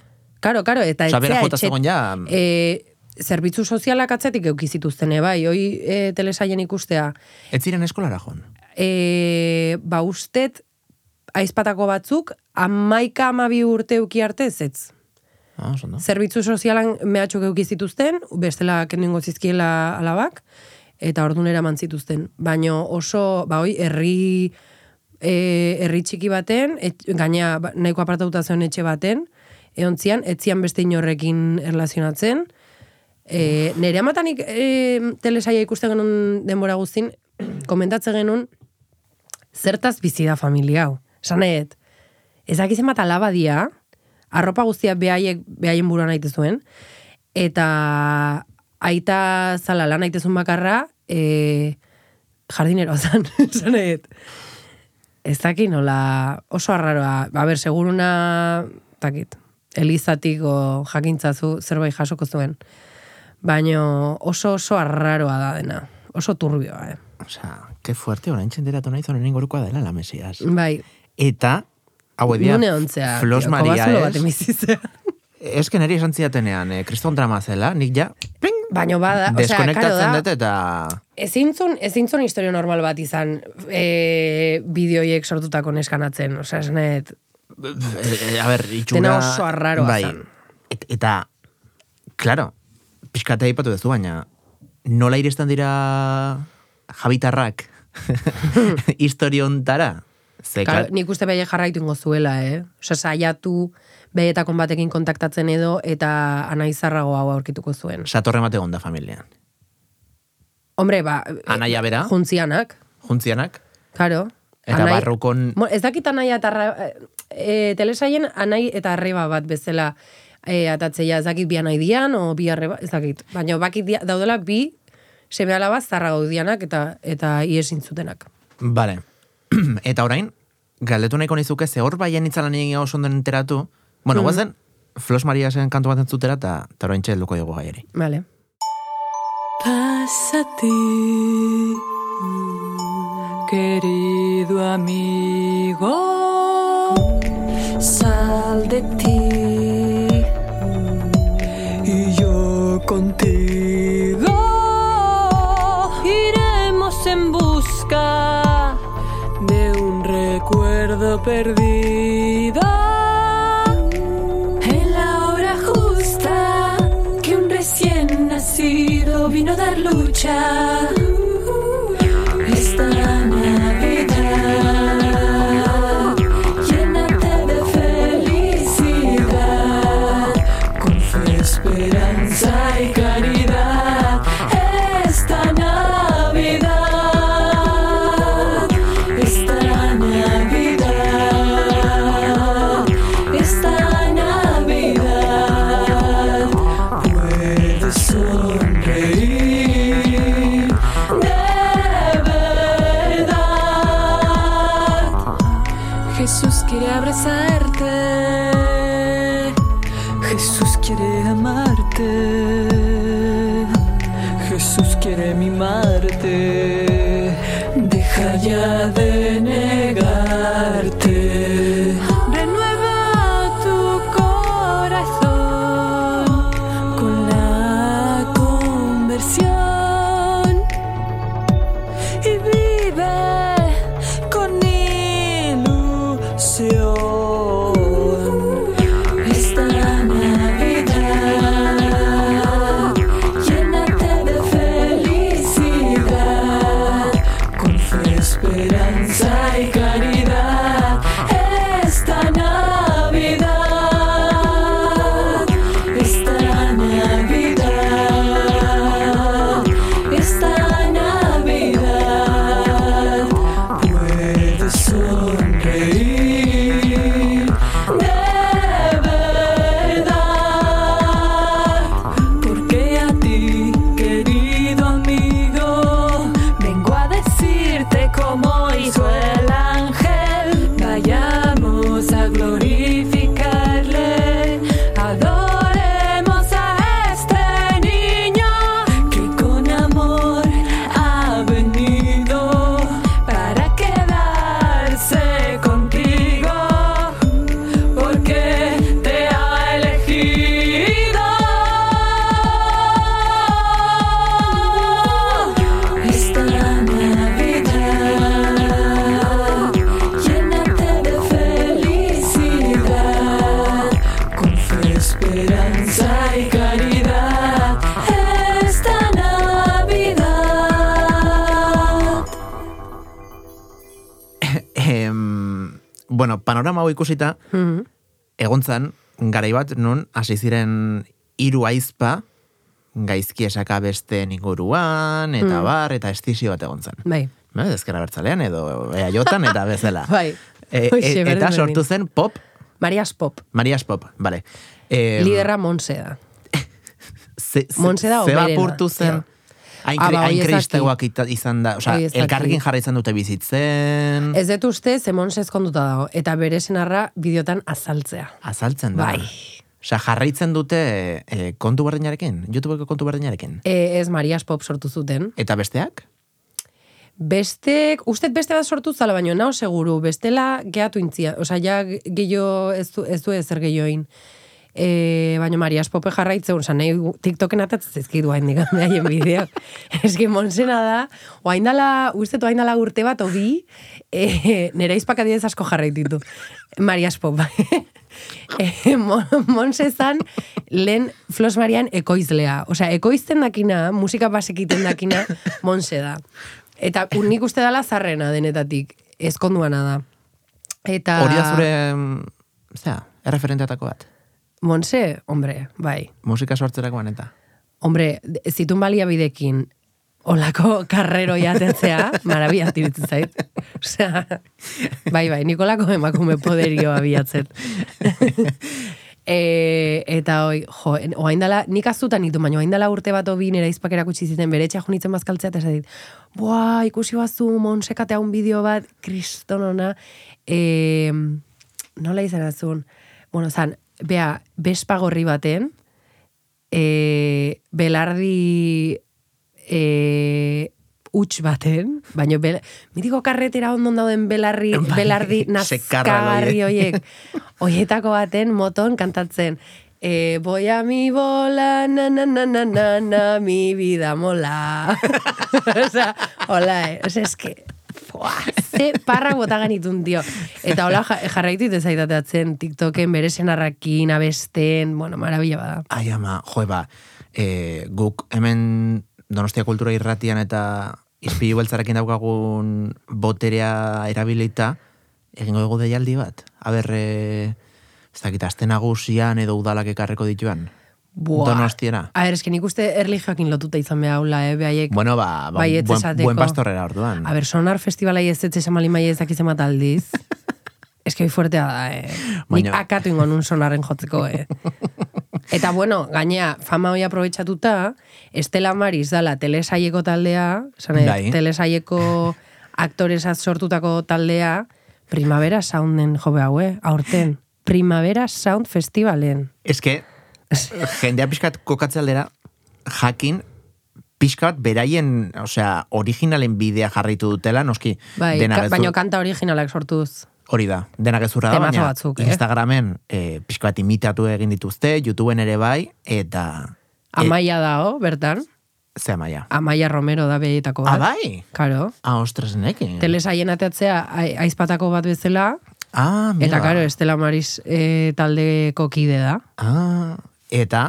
Karo, karo, eta Osea, etzea jota etxe- zegoen ja- E, zerbitzu sozialak atzetik eukizituzten, bai, hoi e, telesaien ikustea. Ez ziren eskolara joan. E, ba, ustet, aizpatako batzuk, amaika amabi urte euki arte ez. Ah. Zerbitzu sozialan mehatxuk euki zituzten, bestela kendingo zizkiela alabak, eta ordun eraman zituzten. Baina oso, ba, hoi, herri, e, herri txiki baten, et, gaina ba, nahiko apartatuta zeon etxe baten, eontzian, etzian beste inorrekin erlazionatzen. E, nere amatanik e, telesaia ikusten genuen denbora guztin, komentatzen genuen, zertaz bizi da familia hau. Esan nahet, ezakizen bat alaba dia, arropa guztia behaiek, behaien buruan aite zuen, eta aita zala lan aitezun bakarra, e, jardineroa zan, <laughs> esan nahet. Ez dakit nola oso arraroa, ba, ber, seguruna, takit, elizatik o jakintzazu zerbait jasoko zuen. Baino oso oso arraroa da dena. Oso turbioa, eh? Osea, que fuerte, orain txenderatu nahi zonen ingorukoa dela la mesias. Bai, Eta, hau edia. Flos Maria ez. Ez que niri esan zidatenean, eh, kriston drama zela, nik ja, ping, Baino bada, osea, karo da, dut eta... ezintzun, ezintzun historio normal bat izan e, bideoiek sortutako neskanatzen. Osea, esanet, Eh, a ber, itxura... Dena oso arraroa bai, zan. Et, eta, claro, pixkate aipatu duzu, baina nola iristen dira jabitarrak <laughs> historiontara? Ze, Karo, klar, nik uste behi jarraitu ingo zuela, eh? Osea, saiatu behietako batekin kontaktatzen edo eta anaizarrago hau aurkituko zuen. satorre mate onda familian. Hombre, ba, Anaia bera? juntzianak, juntzianak, Karo. eta barrukon... Mo, ez dakit anaia eta arra, e, telesaien anai eta arreba bat bezala e, atatzeia, ez dakit bi anai dian, o bi arreba, ez dakit. Baina bakit dia, daudela bi seme alaba zarra gaudianak eta eta iesin zutenak. Vale. <clears throat> eta orain, galdetu nahiko nizuke, ze hor baien itzalan egin oso ondo enteratu, bueno, Mhm. guazen, Flos Maria zen kantu bat entzutera, eta eta orain txelduko dugu gaiari. Vale. Pásate, querido amigo, sal de ti y yo contigo perdido. En la hora justa que un recién nacido vino a dar lucha. Deja ya de negarte. Renueva tu corazón con la conversión y vive con ilusión. Ikusita, Mhm. egontzan, garai bat nun hasi ziren hiru aizpa gaizki esaka beste inguruan, eta Mm. bar, eta estizio bat egontzan. Bai. Ba, ezkera bertzalean edo eaiotan eta bezala. <laughs> Bai. E, e, eta sortu zen pop, Marias Pop. Marias Pop, bale. E, Liderra Monse da. <laughs> ze, ze, Monse da ze zen. Hain, Ah, ba, hain izan da, osea, elkarrekin jarraitzen dute bizitzen, Ez dut uste, ze Monse ezkonduta dago. Eta bere senarra bideotan azaltzea. azaltzen da. Bai. Osea, jarraitzen dute e, kontu berdinarekin, YouTubeko kontu berdinarekin. E, ez Marias Pop sortu zuten. Eta besteak? Bestek, ustet beste bat sortu zala, baino nao seguru, bestela gehatu intzia. Osea, ja gehiago ez du, ez du ezer gehioin. E, baina Marias Pope jarraitzen, oza, nahi TikToken atatzen zizkidu hain digan <laughs> behaien bideo. Que <laughs> Monsena da, oain dala, uste oain dala urte bat, obi, e, nera izpakadidez asko jarraititu. Marias Pop. <laughs> e, Mon- Monse zan, lehen Flos Marian ekoizlea. Osea, ekoizten dakina, musika basekiten dakina, Monse da. Eta nik uste dala zarrena denetatik, ezkonduana da. Eta... Hori da zure, mm, zera, erreferenteatako bat. Monse, hombre, bai. Musika sortzerakoan eta. Hombre, zitun baliabidekin olako karrero jatetzea, <laughs> marabia tiritzen zait. Osea, bai, bai, nikolako emakume poderio abiatzen. <laughs> <laughs> e, eta hoi, jo, oain dala, nik azutan nitu, baina oain dala urte bat obi nera izpak erakutsi ziten bere etxea junitzen bazkaltzea, eta esatit, buah, ikusi bazu, monsekate un bideo bat, kriston ona, e, nola izan azun, bueno, zan, bea, bespa gorri baten, e, belardi e, huts baten, baina bel, mitiko karretera ondon dauden belarri, <laughs> Bai, belardi <laughs> horiek. hoiek. Hoietako baten moton kantatzen. E, voy a mi bola, na, na, na, na, na, na, mi vida mola. <laughs> Osa, hola, eh? Osa, eske, Fua, <laughs> ze parrak botagan itun, tio. Eta hola ja- jarraitu zaitateatzen TikToken bere senarrakin, abesten, bueno, marabila bada. Ai, ama, joe, ba, e, guk hemen Donostia Kultura irratian eta izpilu beltzarekin daukagun boterea erabilita, egingo dugu deialdi bat. Aber, e, ez dakit, aste nagusian edo udalak ekarreko dituan. Buah. Donostiera. A ber, eske nik uste erlijioakin lotuta izan beha haula, eh, behaiek. Bueno, ba, ba buen, buen pastorrera orduan. A ber, sonar festivalai ez esan malin bai ez dakitzen bat aldiz. <laughs> Ez que hoi fuertea da, eh. Nik Baina- akatu ingo nun sonarren jotzeko, eh. <laughs> Eta bueno, gainea, fama hoi aprobetxatuta, Estela Maris dala telesaieko taldea, dut, Bai. telesaieko aktoresaz sortutako taldea, Primavera Sounden jobe hau, eh, aurten. Primavera Sound Festivalen. Ez que, <laughs> jendea pixkat kokatze aldera, jakin, pixkat beraien, osea, originalen bidea jarraitu dutela, noski, Bai, dena ka, gezur- baino kanta originalak sortuz. Hori da, dena gezurra da, baina batzuk, eh? Instagramen e, pixka bat imitatu egin dituzte, YouTubeen ere bai, eta... Amaia dao, bertan. E, ze amaia. Amaia Romero da behietako bat. Ah, bai? Karo. Ah, ostras, nekin. Telesaien ateatzea ai- aizpatako bat bezala, Ah, mira. eta karo, Estela Maris e, taldeko kide da. Ah, eta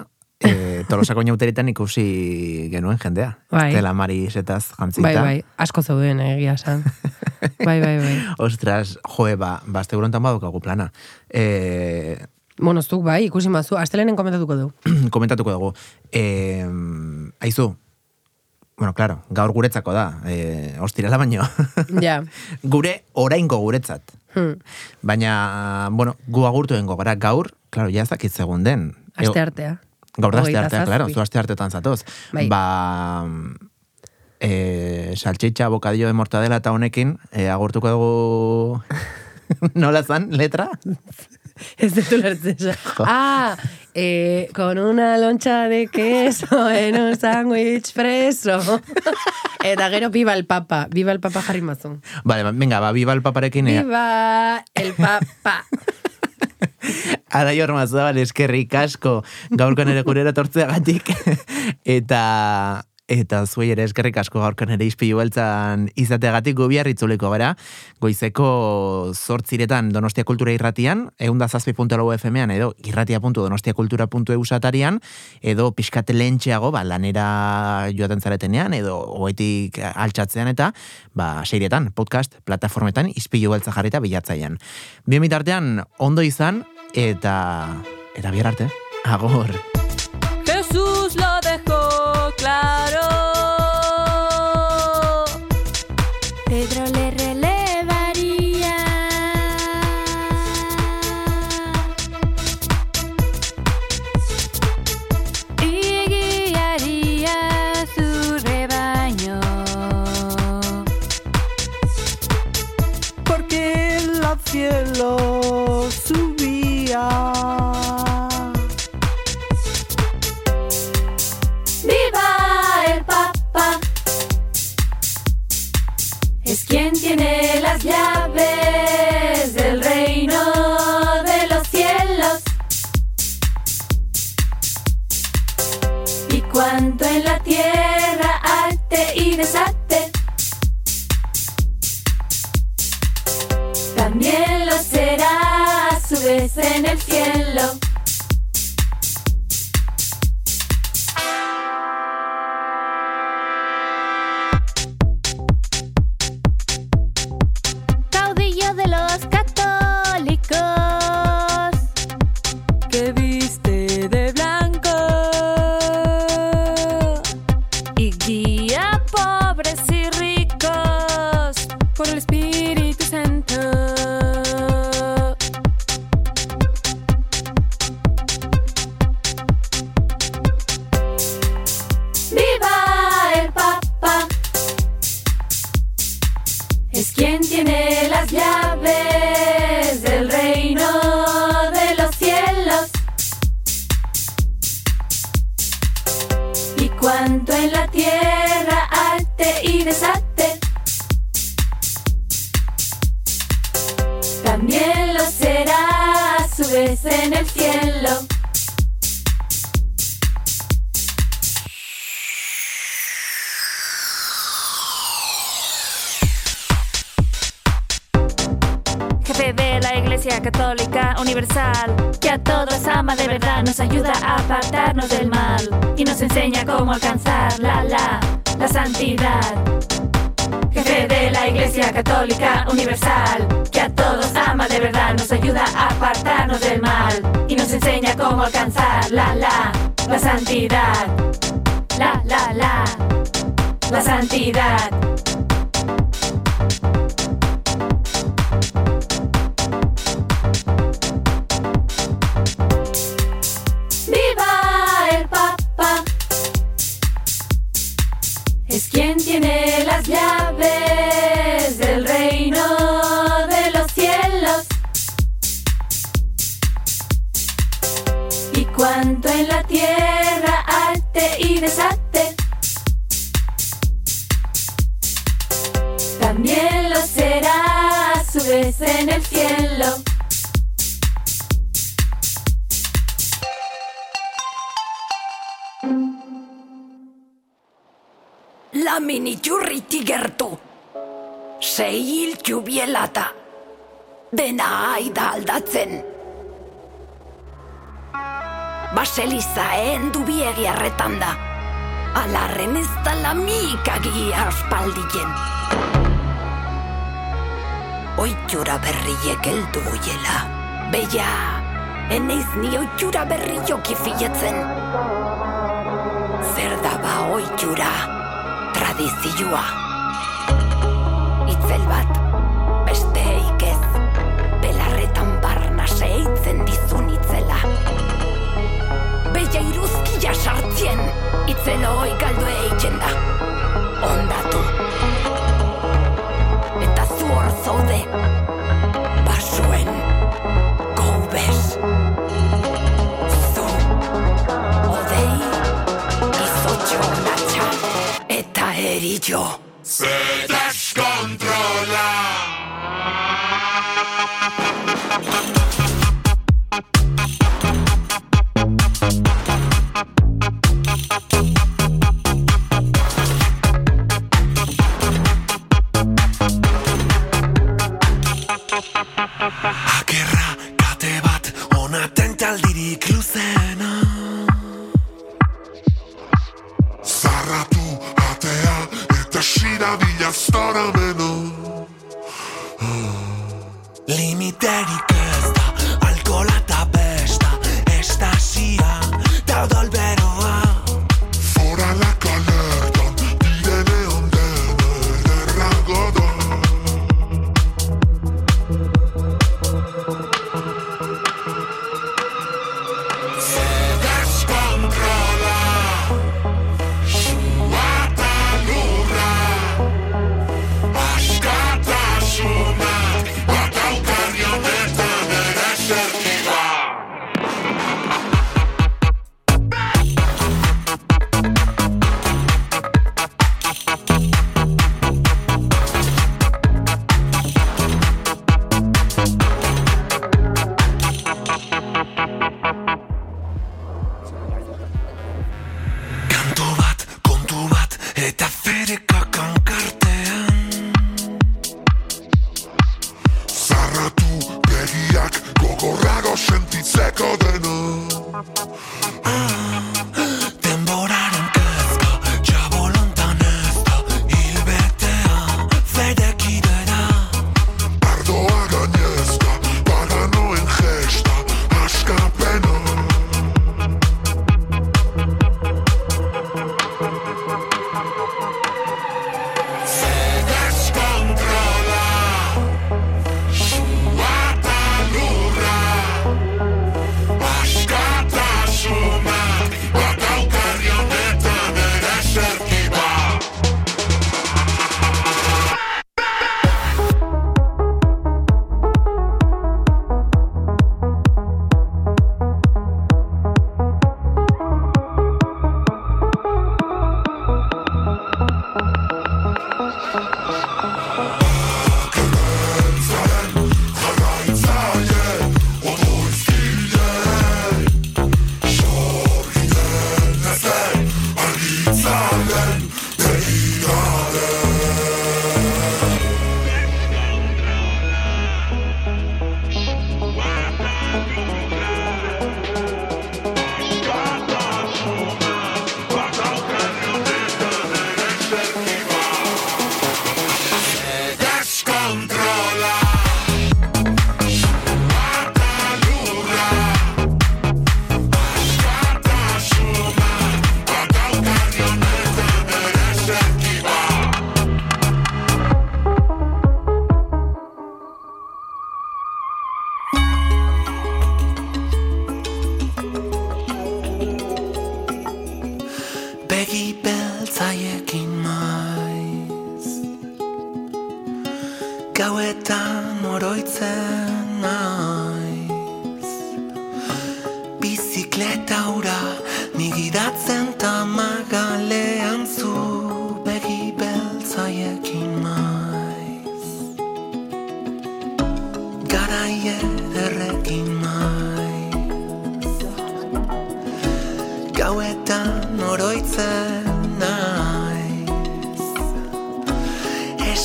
e, tolosako inauteritan ikusi genuen jendea. Bai. Estela Maris etaz jantzita. Bai, bai, asko zeuden eh, egia san. <laughs> bai, bai, bai. Ostras, joe, ba, bazte gurontan badukagu plana. E, Bueno, zuk bai, ikusi mazu, astelenen komentatuko du. <clears throat> komentatuko dugu. E, aizu, bueno, claro, gaur guretzako da, e, ostirala baino. <laughs> ja. Gure oraingo guretzat. Hmm. Baina, bueno, gu agurtu dengo gara gaur, claro, ja ez dakit segun den. Aste artea. Gaur da aste artea, claro, zazpi. zu aste artetan zatoz. Bai. Ba, e, salchicha, bocadillo de mortadela eta honekin, e, agurtuko dugu... <laughs> Nola zan, letra? Ez dut ulertzen. <laughs> Ah, eh, con una loncha de queso en un sándwich preso. <laughs> Eta gero viva el papa, viva el papa jarri mazun. Vale, venga, ba, biba el paparekin. e, Viva el papa. Ara jorma zabal eskerrik asko. Gaurko nere gurera tortzeagatik eta eta zuei ere eskerrik asko gaurko nere izpilu beltzan izateagatik itzuliko gara goizeko zortziretan Donostia Kultura irratian eunda zazpi FM-ean edo irratia.donostiakultura.eu satarian edo pixkat lehentxeago ba, lanera joaten zaretenean edo hoetik altxatzean eta ba, seirietan, podcast, plataformetan izpilu beltza jarrita bilatzaian. Bien bitartean, ondo izan, eta eta bihar arte. Agor. Es quien tiene las llaves del reino de los cielos. Y cuanto en la tierra arte y desate, también lo será a su vez en el cielo.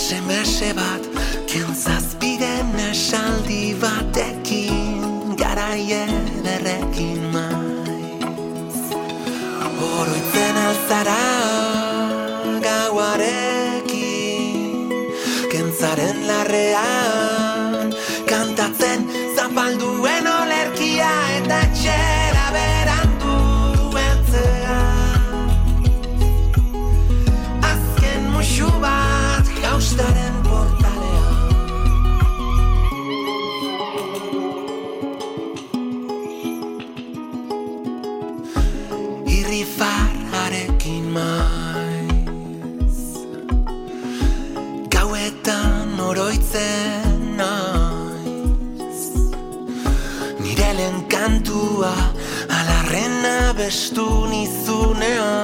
semese bat Ken zazpiren esaldi batekin Garaie berrekin maiz. Oroitzen alzara babestu nizunean.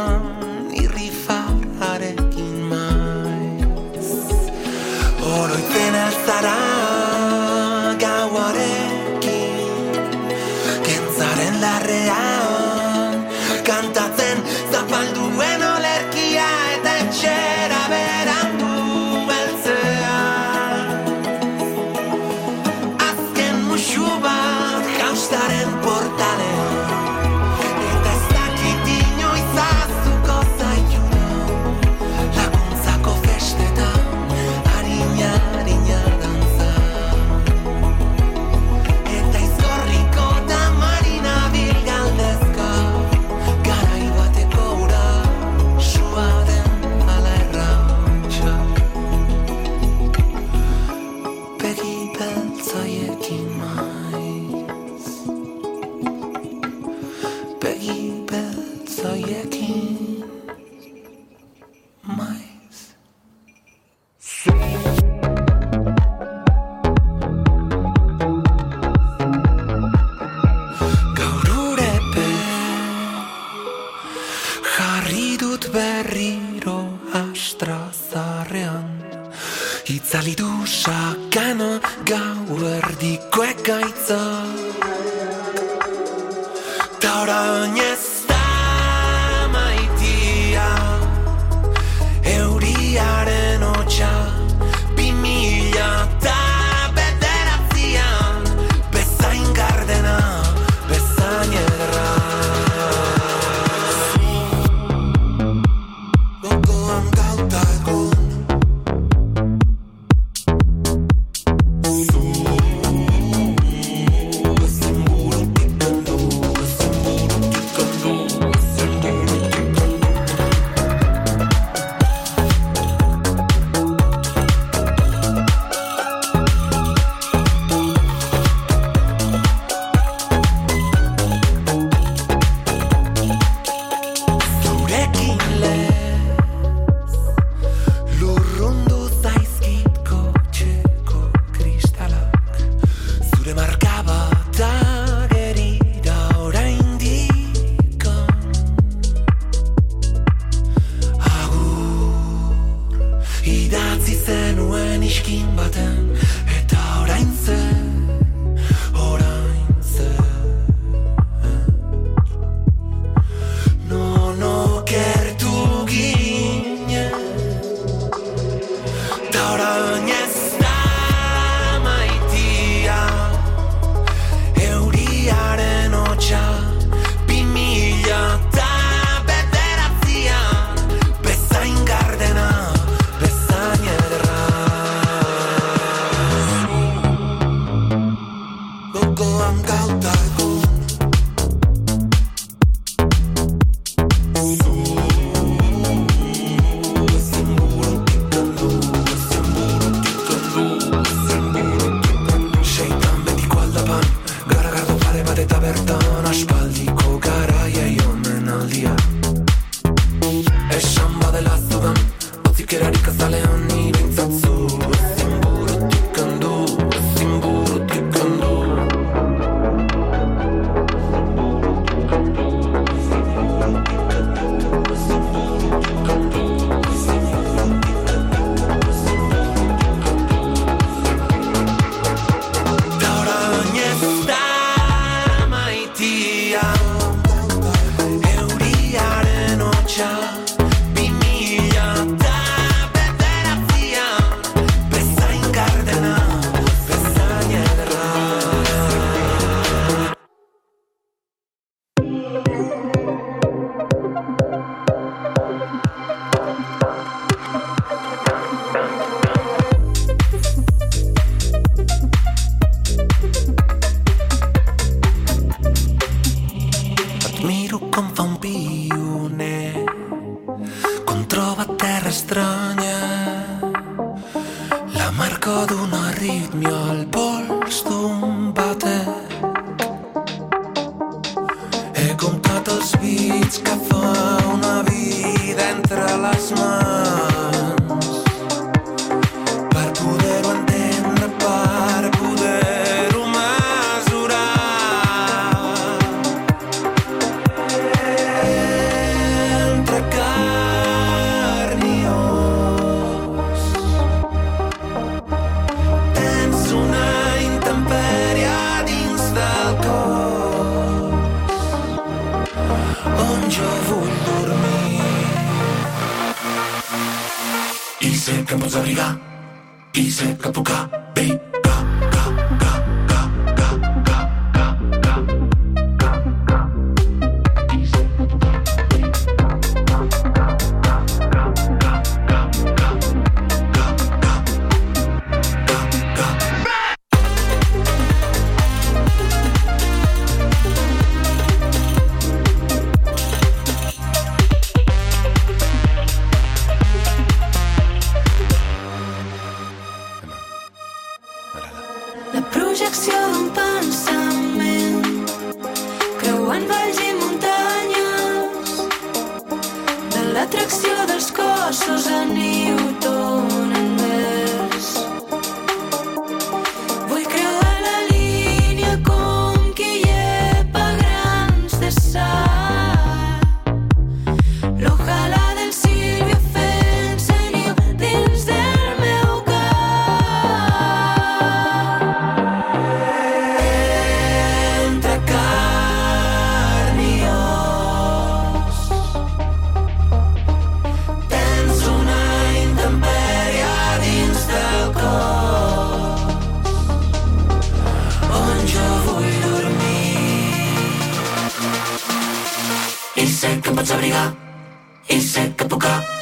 insect ポカ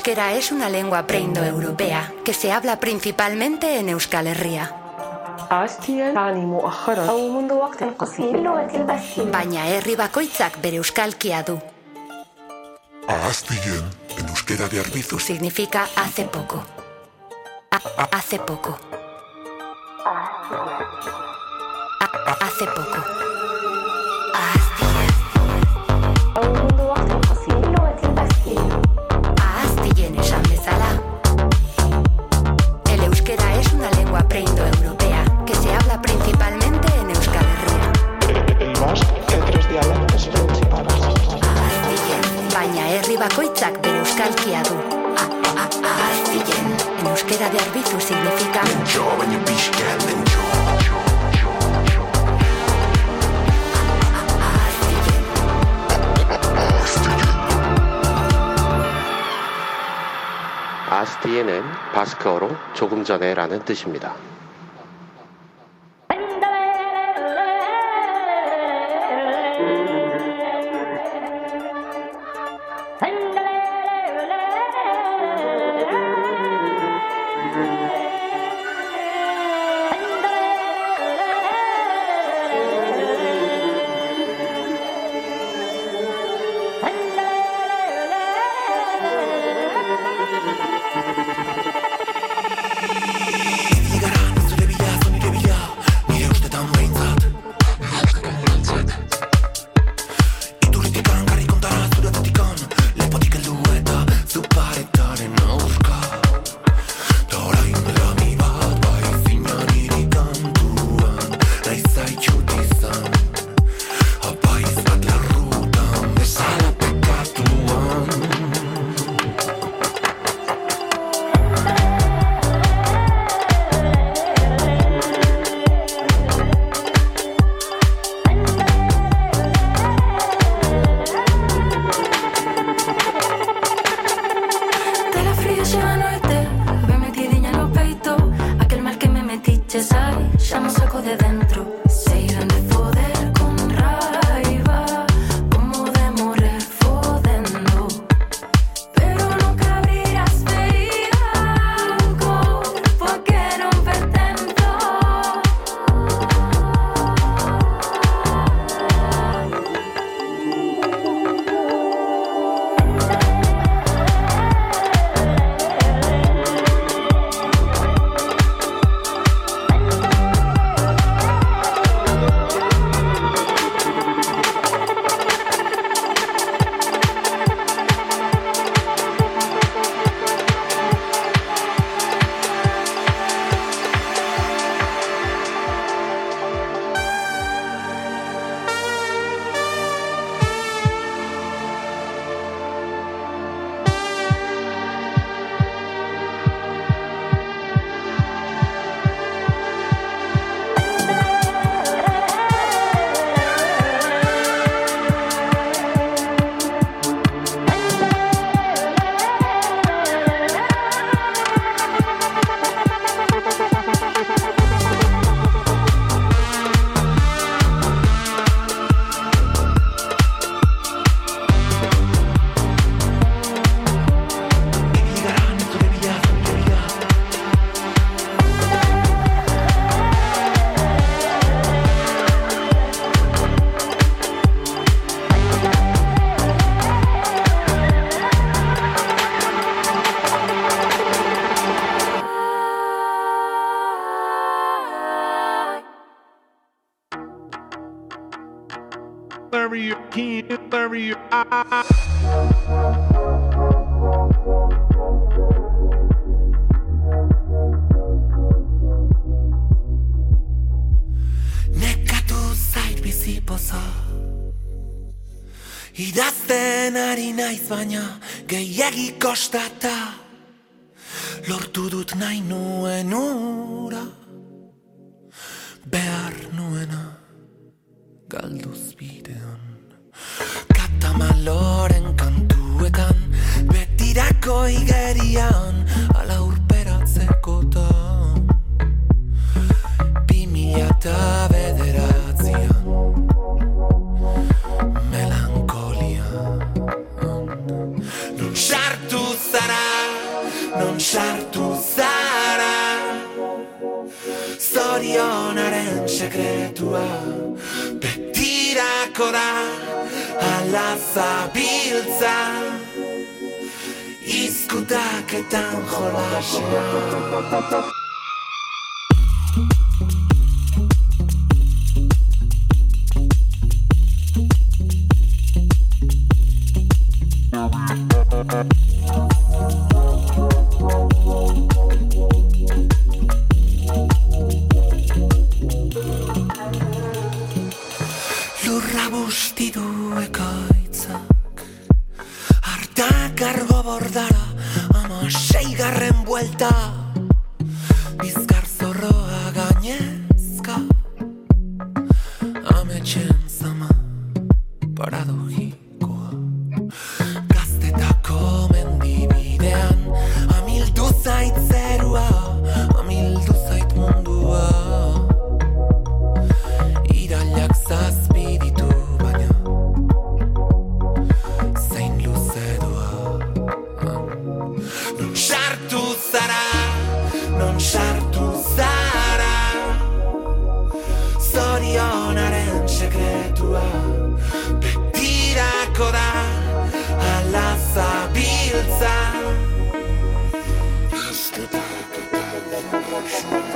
euskera es una lengua preindoeuropea que se habla principalmente en Euskal Herria. Baina herri bakoitzak bere euskalkia du. Ahaztien, en euskera de Arbizu. Significa hace poco. Hace poco. Hace poco. 여기에는 바스크어로 조금 전에라는 뜻입니다. galduz bidean. Katamaloren kantuetan Betirako igerian Ala urperatzeko ta Bimila eta bederatzean Melankolia Non sartu zara Non sartu zara. Zorionaren sekretua Zorionaren sekretua tirakora ala zabiltza izkutaketan jolasea thank abordara. Ama seigarren buelta zorionaren sekretua Betirako da alaza biltza Izketak eta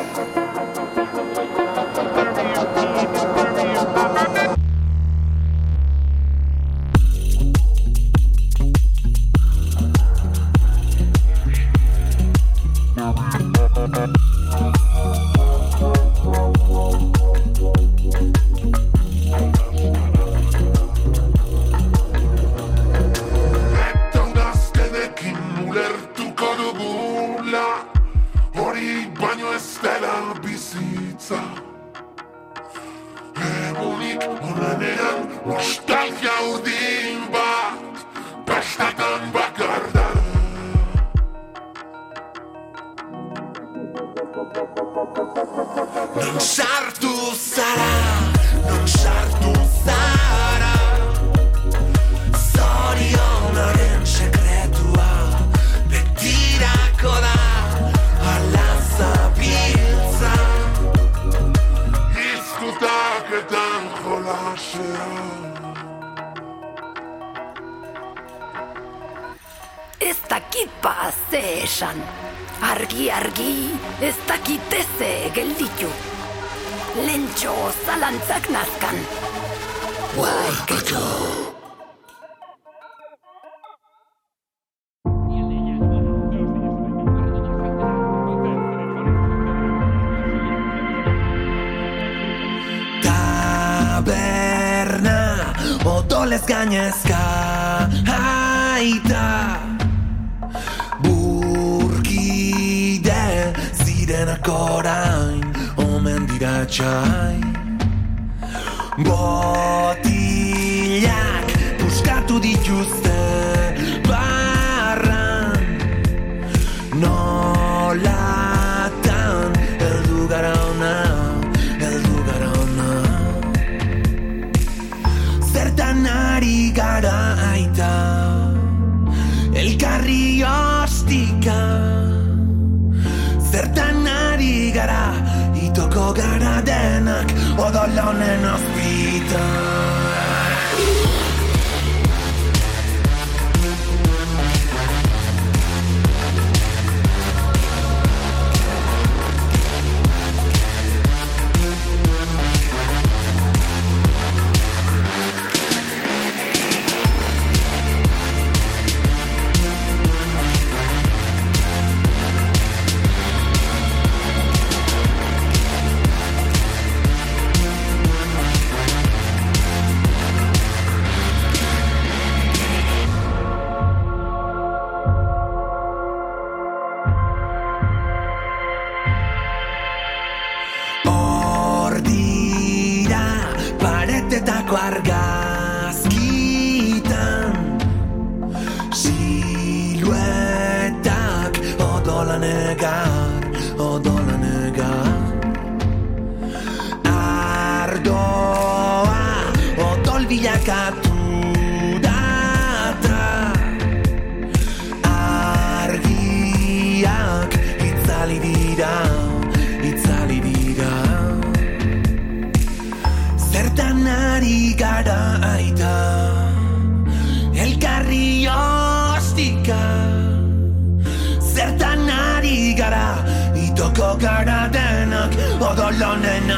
gara aita. Elkarri ostika. Zertan ari gara Itoko gara denak Odolonena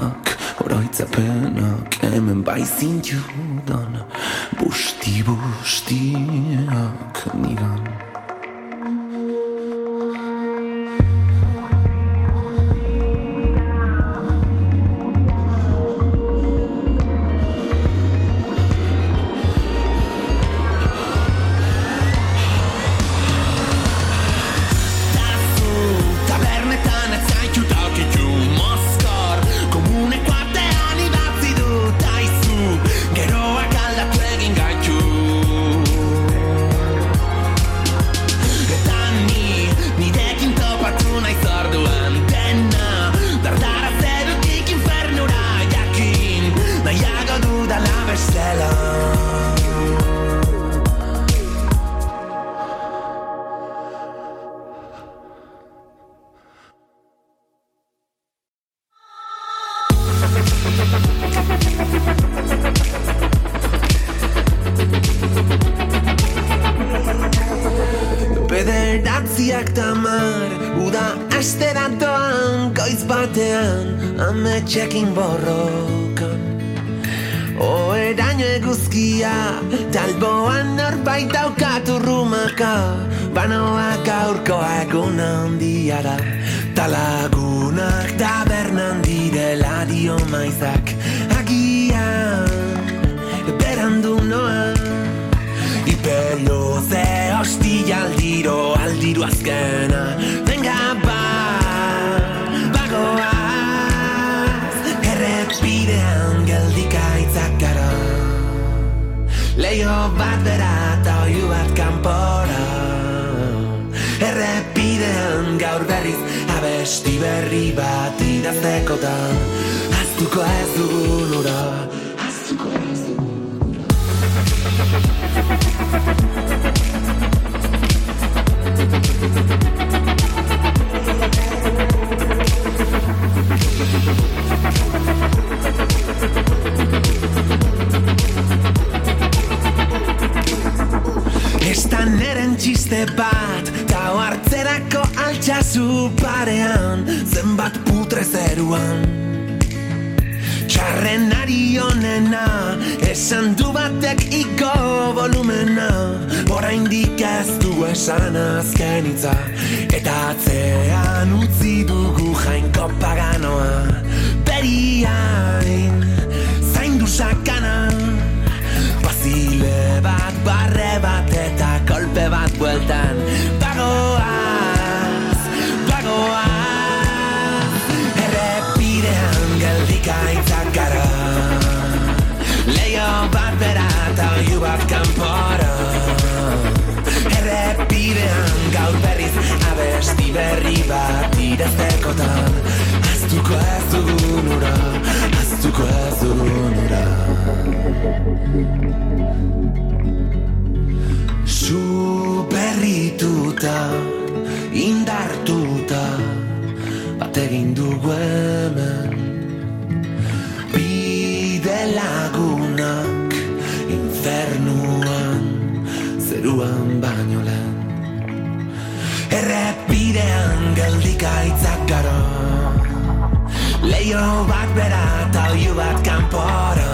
denak Oroitzapenak hemen baizin judan Busti-bustiak Busti-bustiak nigan Say you bat bera eta oiu bat kanporo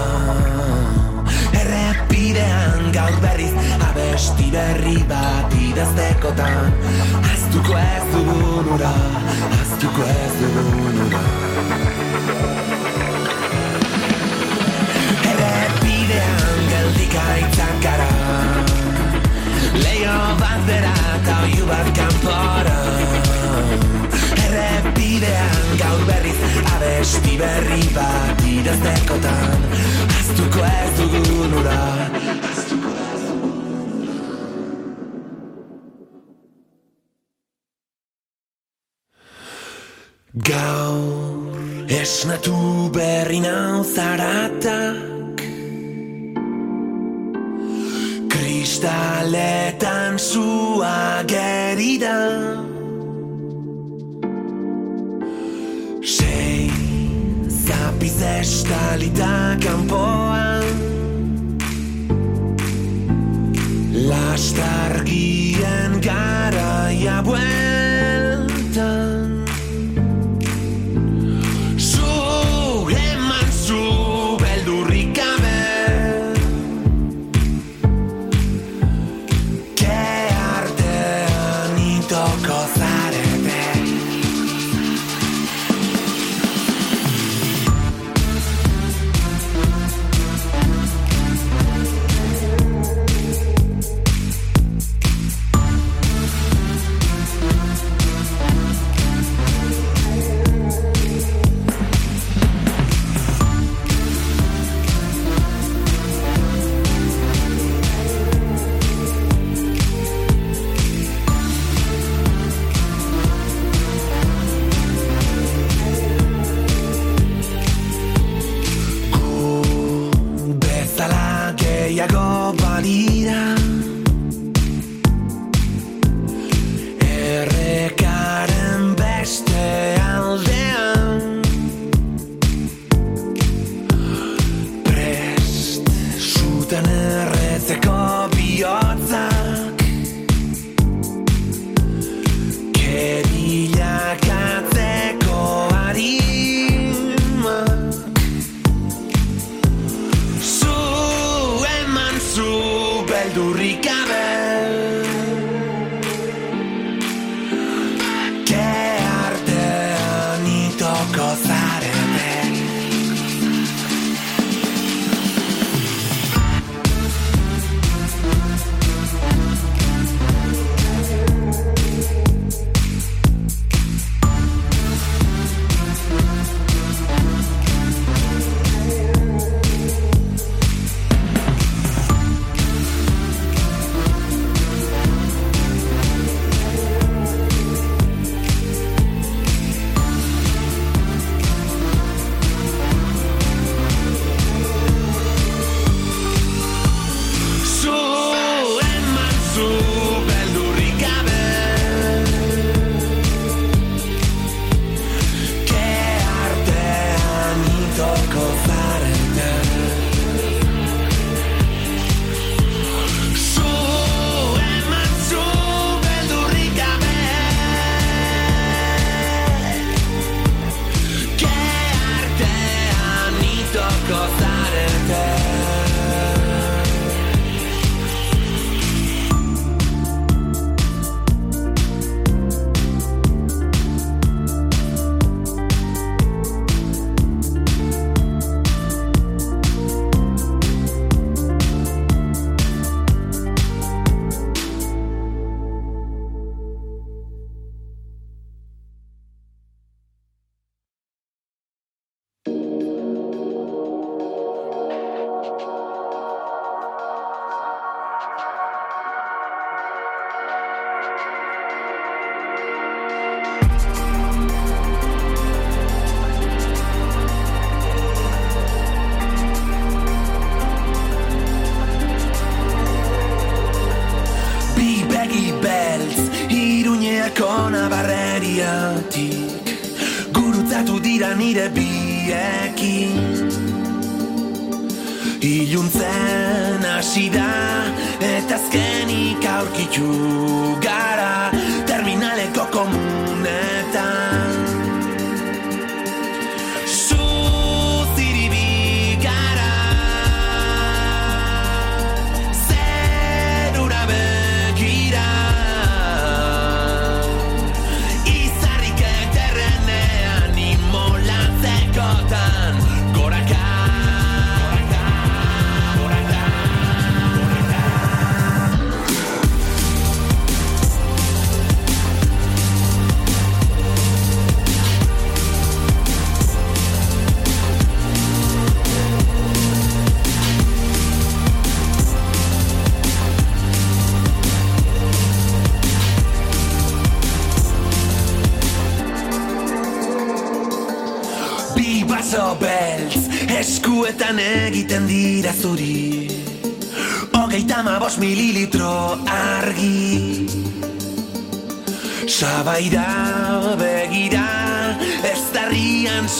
Errepidean gaur berriz abesti berri bat idaztekotan. Aztuko ez dugun ura, aztuko ez dugun ura Errepidean geldik aitzak gara. Leio bat bera eta oiu bat kanporo Errepidean gaur berriz abesti berri bat idaztekotan. Aztuko ez dugun ura Gaur esnatu berri nau zaratak. Kristaletan zua gerida. estalita kanpoan? Lastargien garaia buen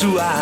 darrian zua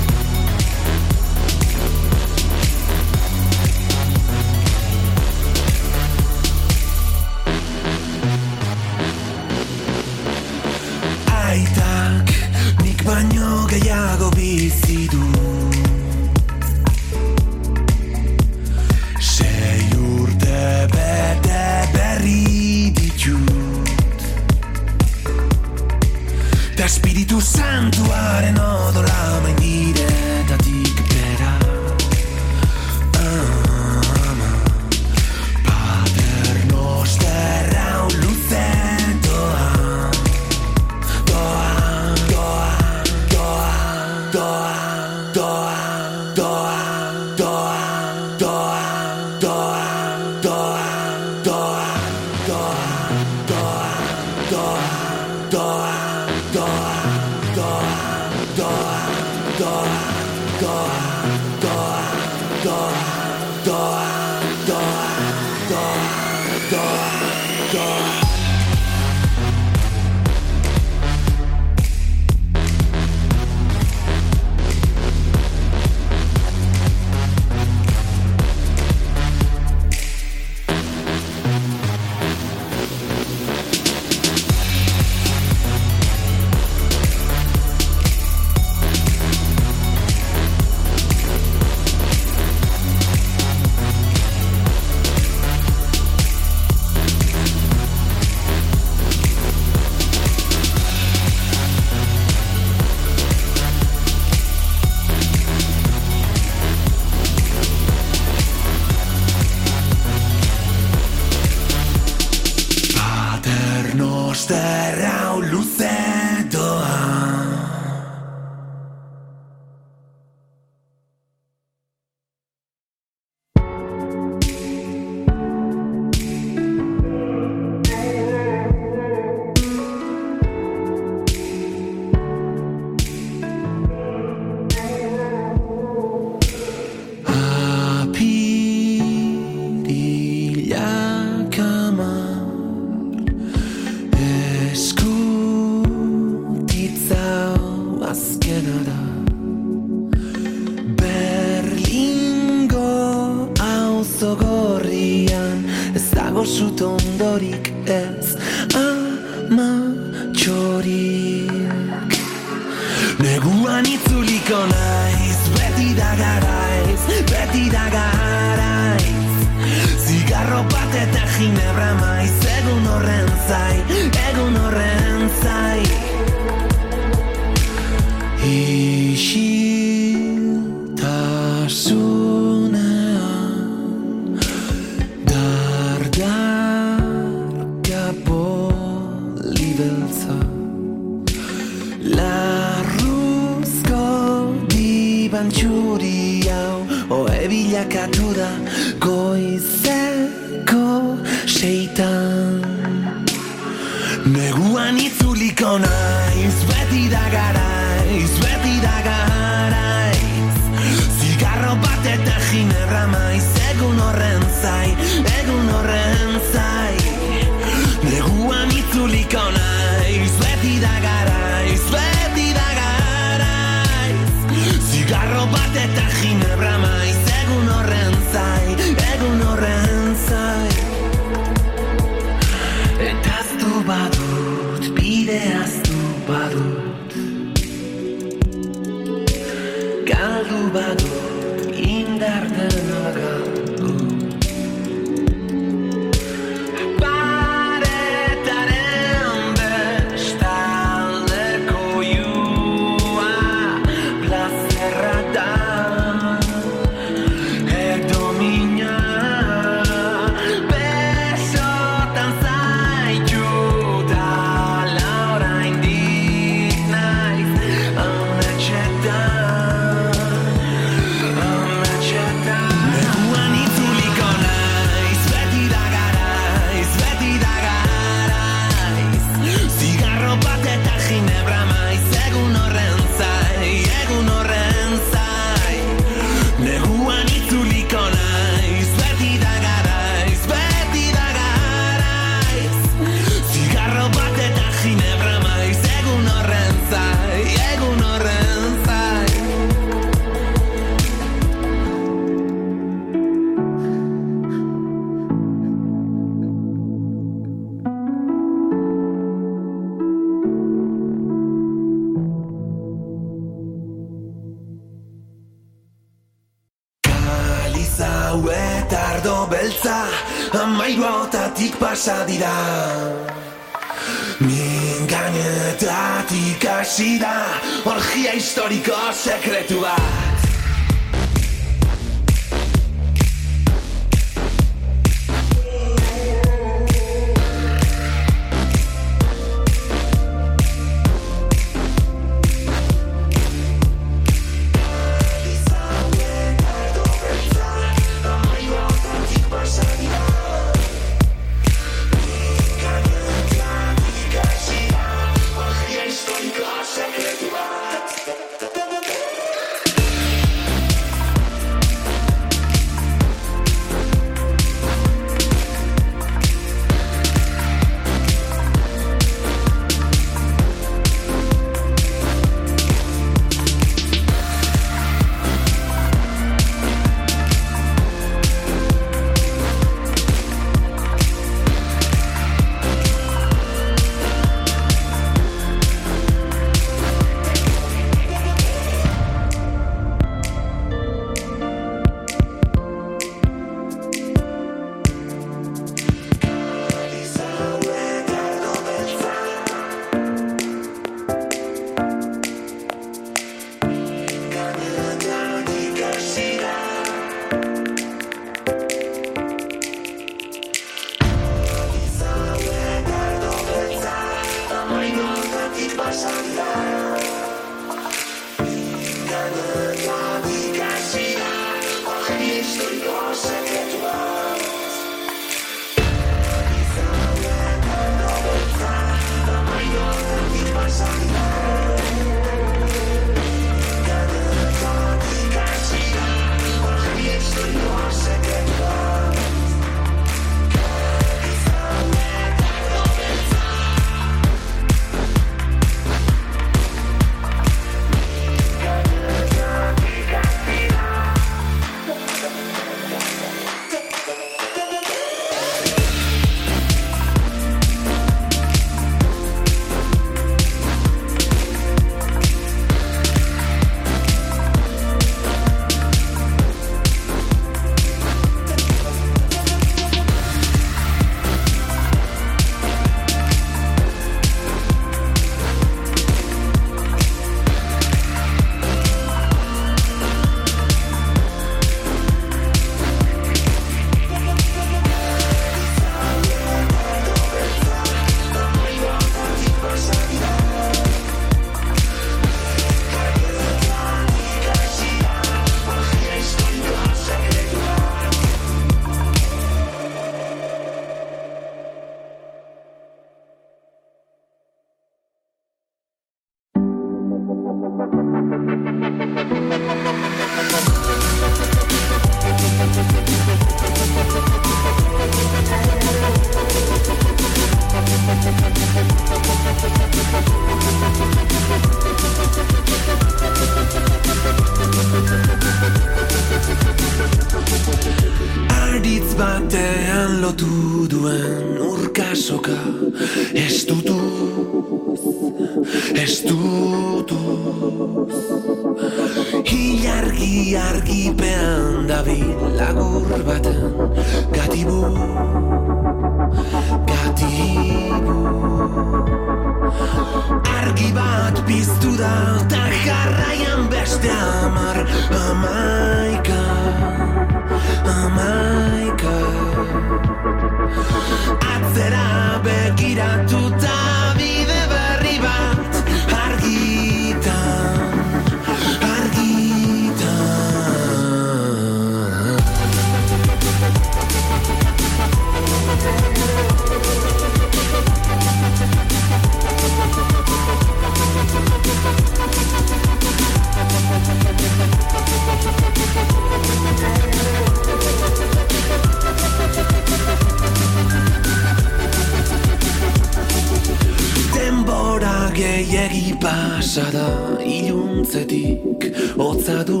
pasa da iluntzetik Hotza du,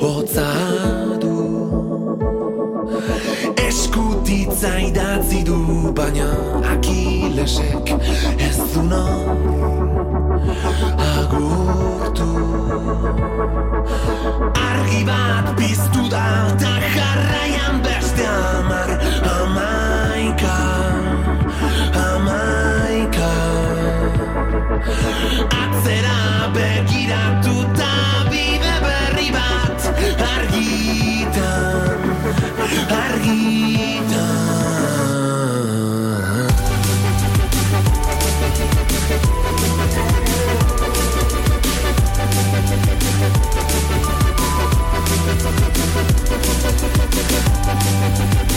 hotza du. Eskutitza idatzi du baina akilesek ez du agurtu. Argi bat piztu da eta jarraian beste amar amaika Atzera begiratuta bide berri bat Argitan, argitan. Urka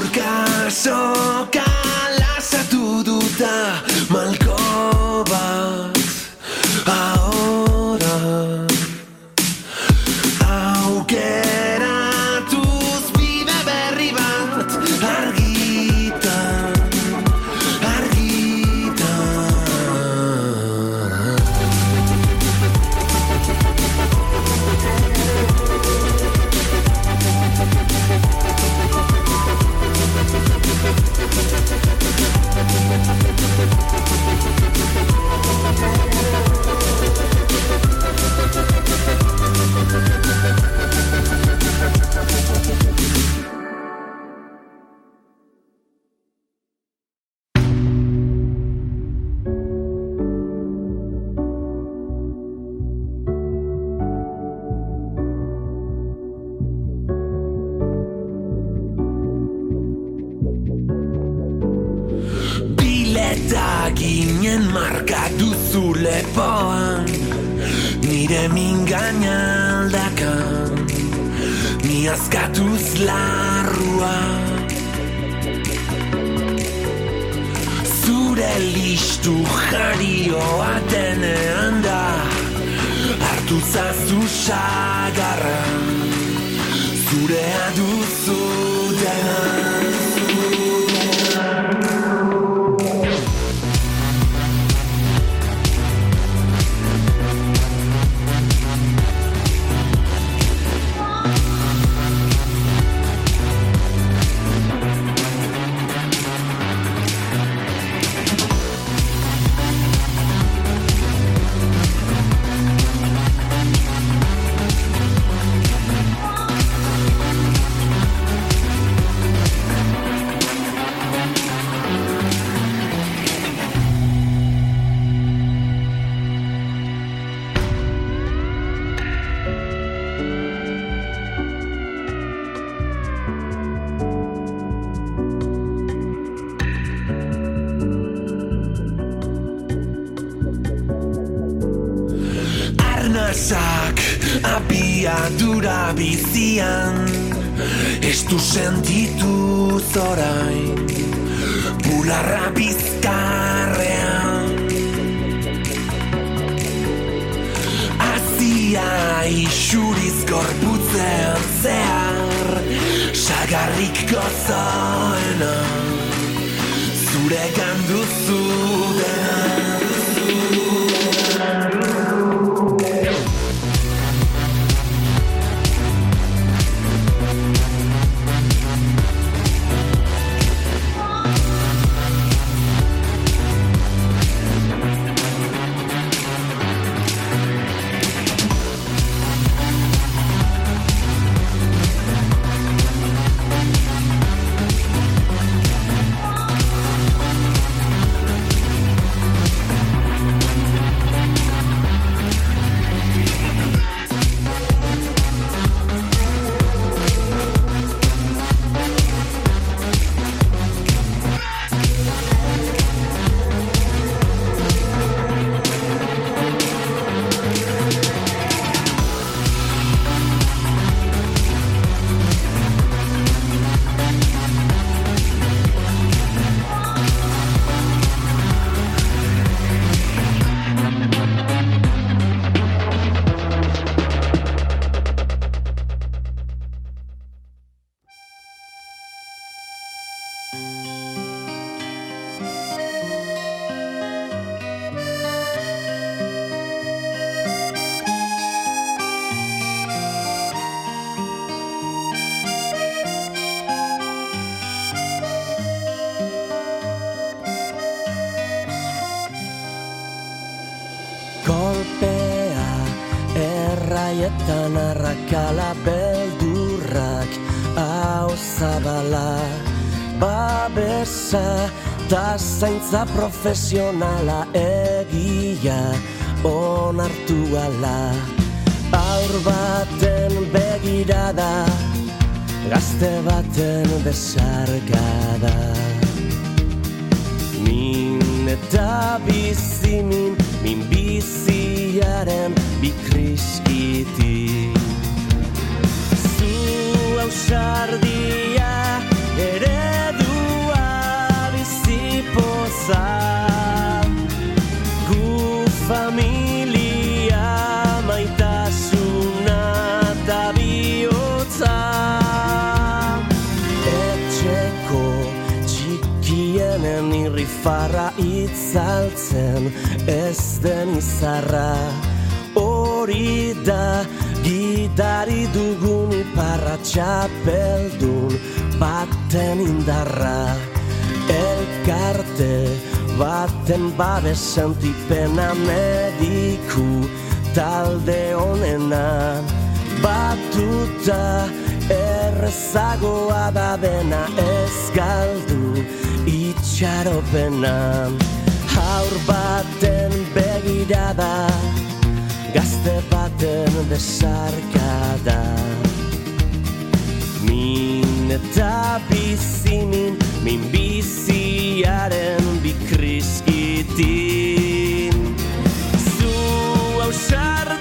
Porque caso. Abiadura bizian Estu sentitu zorain. Bularra bizkarrean. Azia isuriz gorputzean zehar Sagarrik gozoena. Zure ganduzu dena zaintza profesionala egia onartu ala. Aur baten begirada gazte baten besarkada Min eta bizimin, min biziaren bikriskiti. Zu ausardia, eredua familia, maitasuna eta bihotza. Etxeko txikienen irrifarra itzaltzen ez den izarra. Hori da gidari dugun iparra txapeldun baten indarra. Elkarte baten babesen tipena mediku talde honena Batuta errezagoa da dena ez galdu itxaropena. Haur baten begirada gazte baten besarkada. Min eta bizimin, min biziaren Zu ausardia,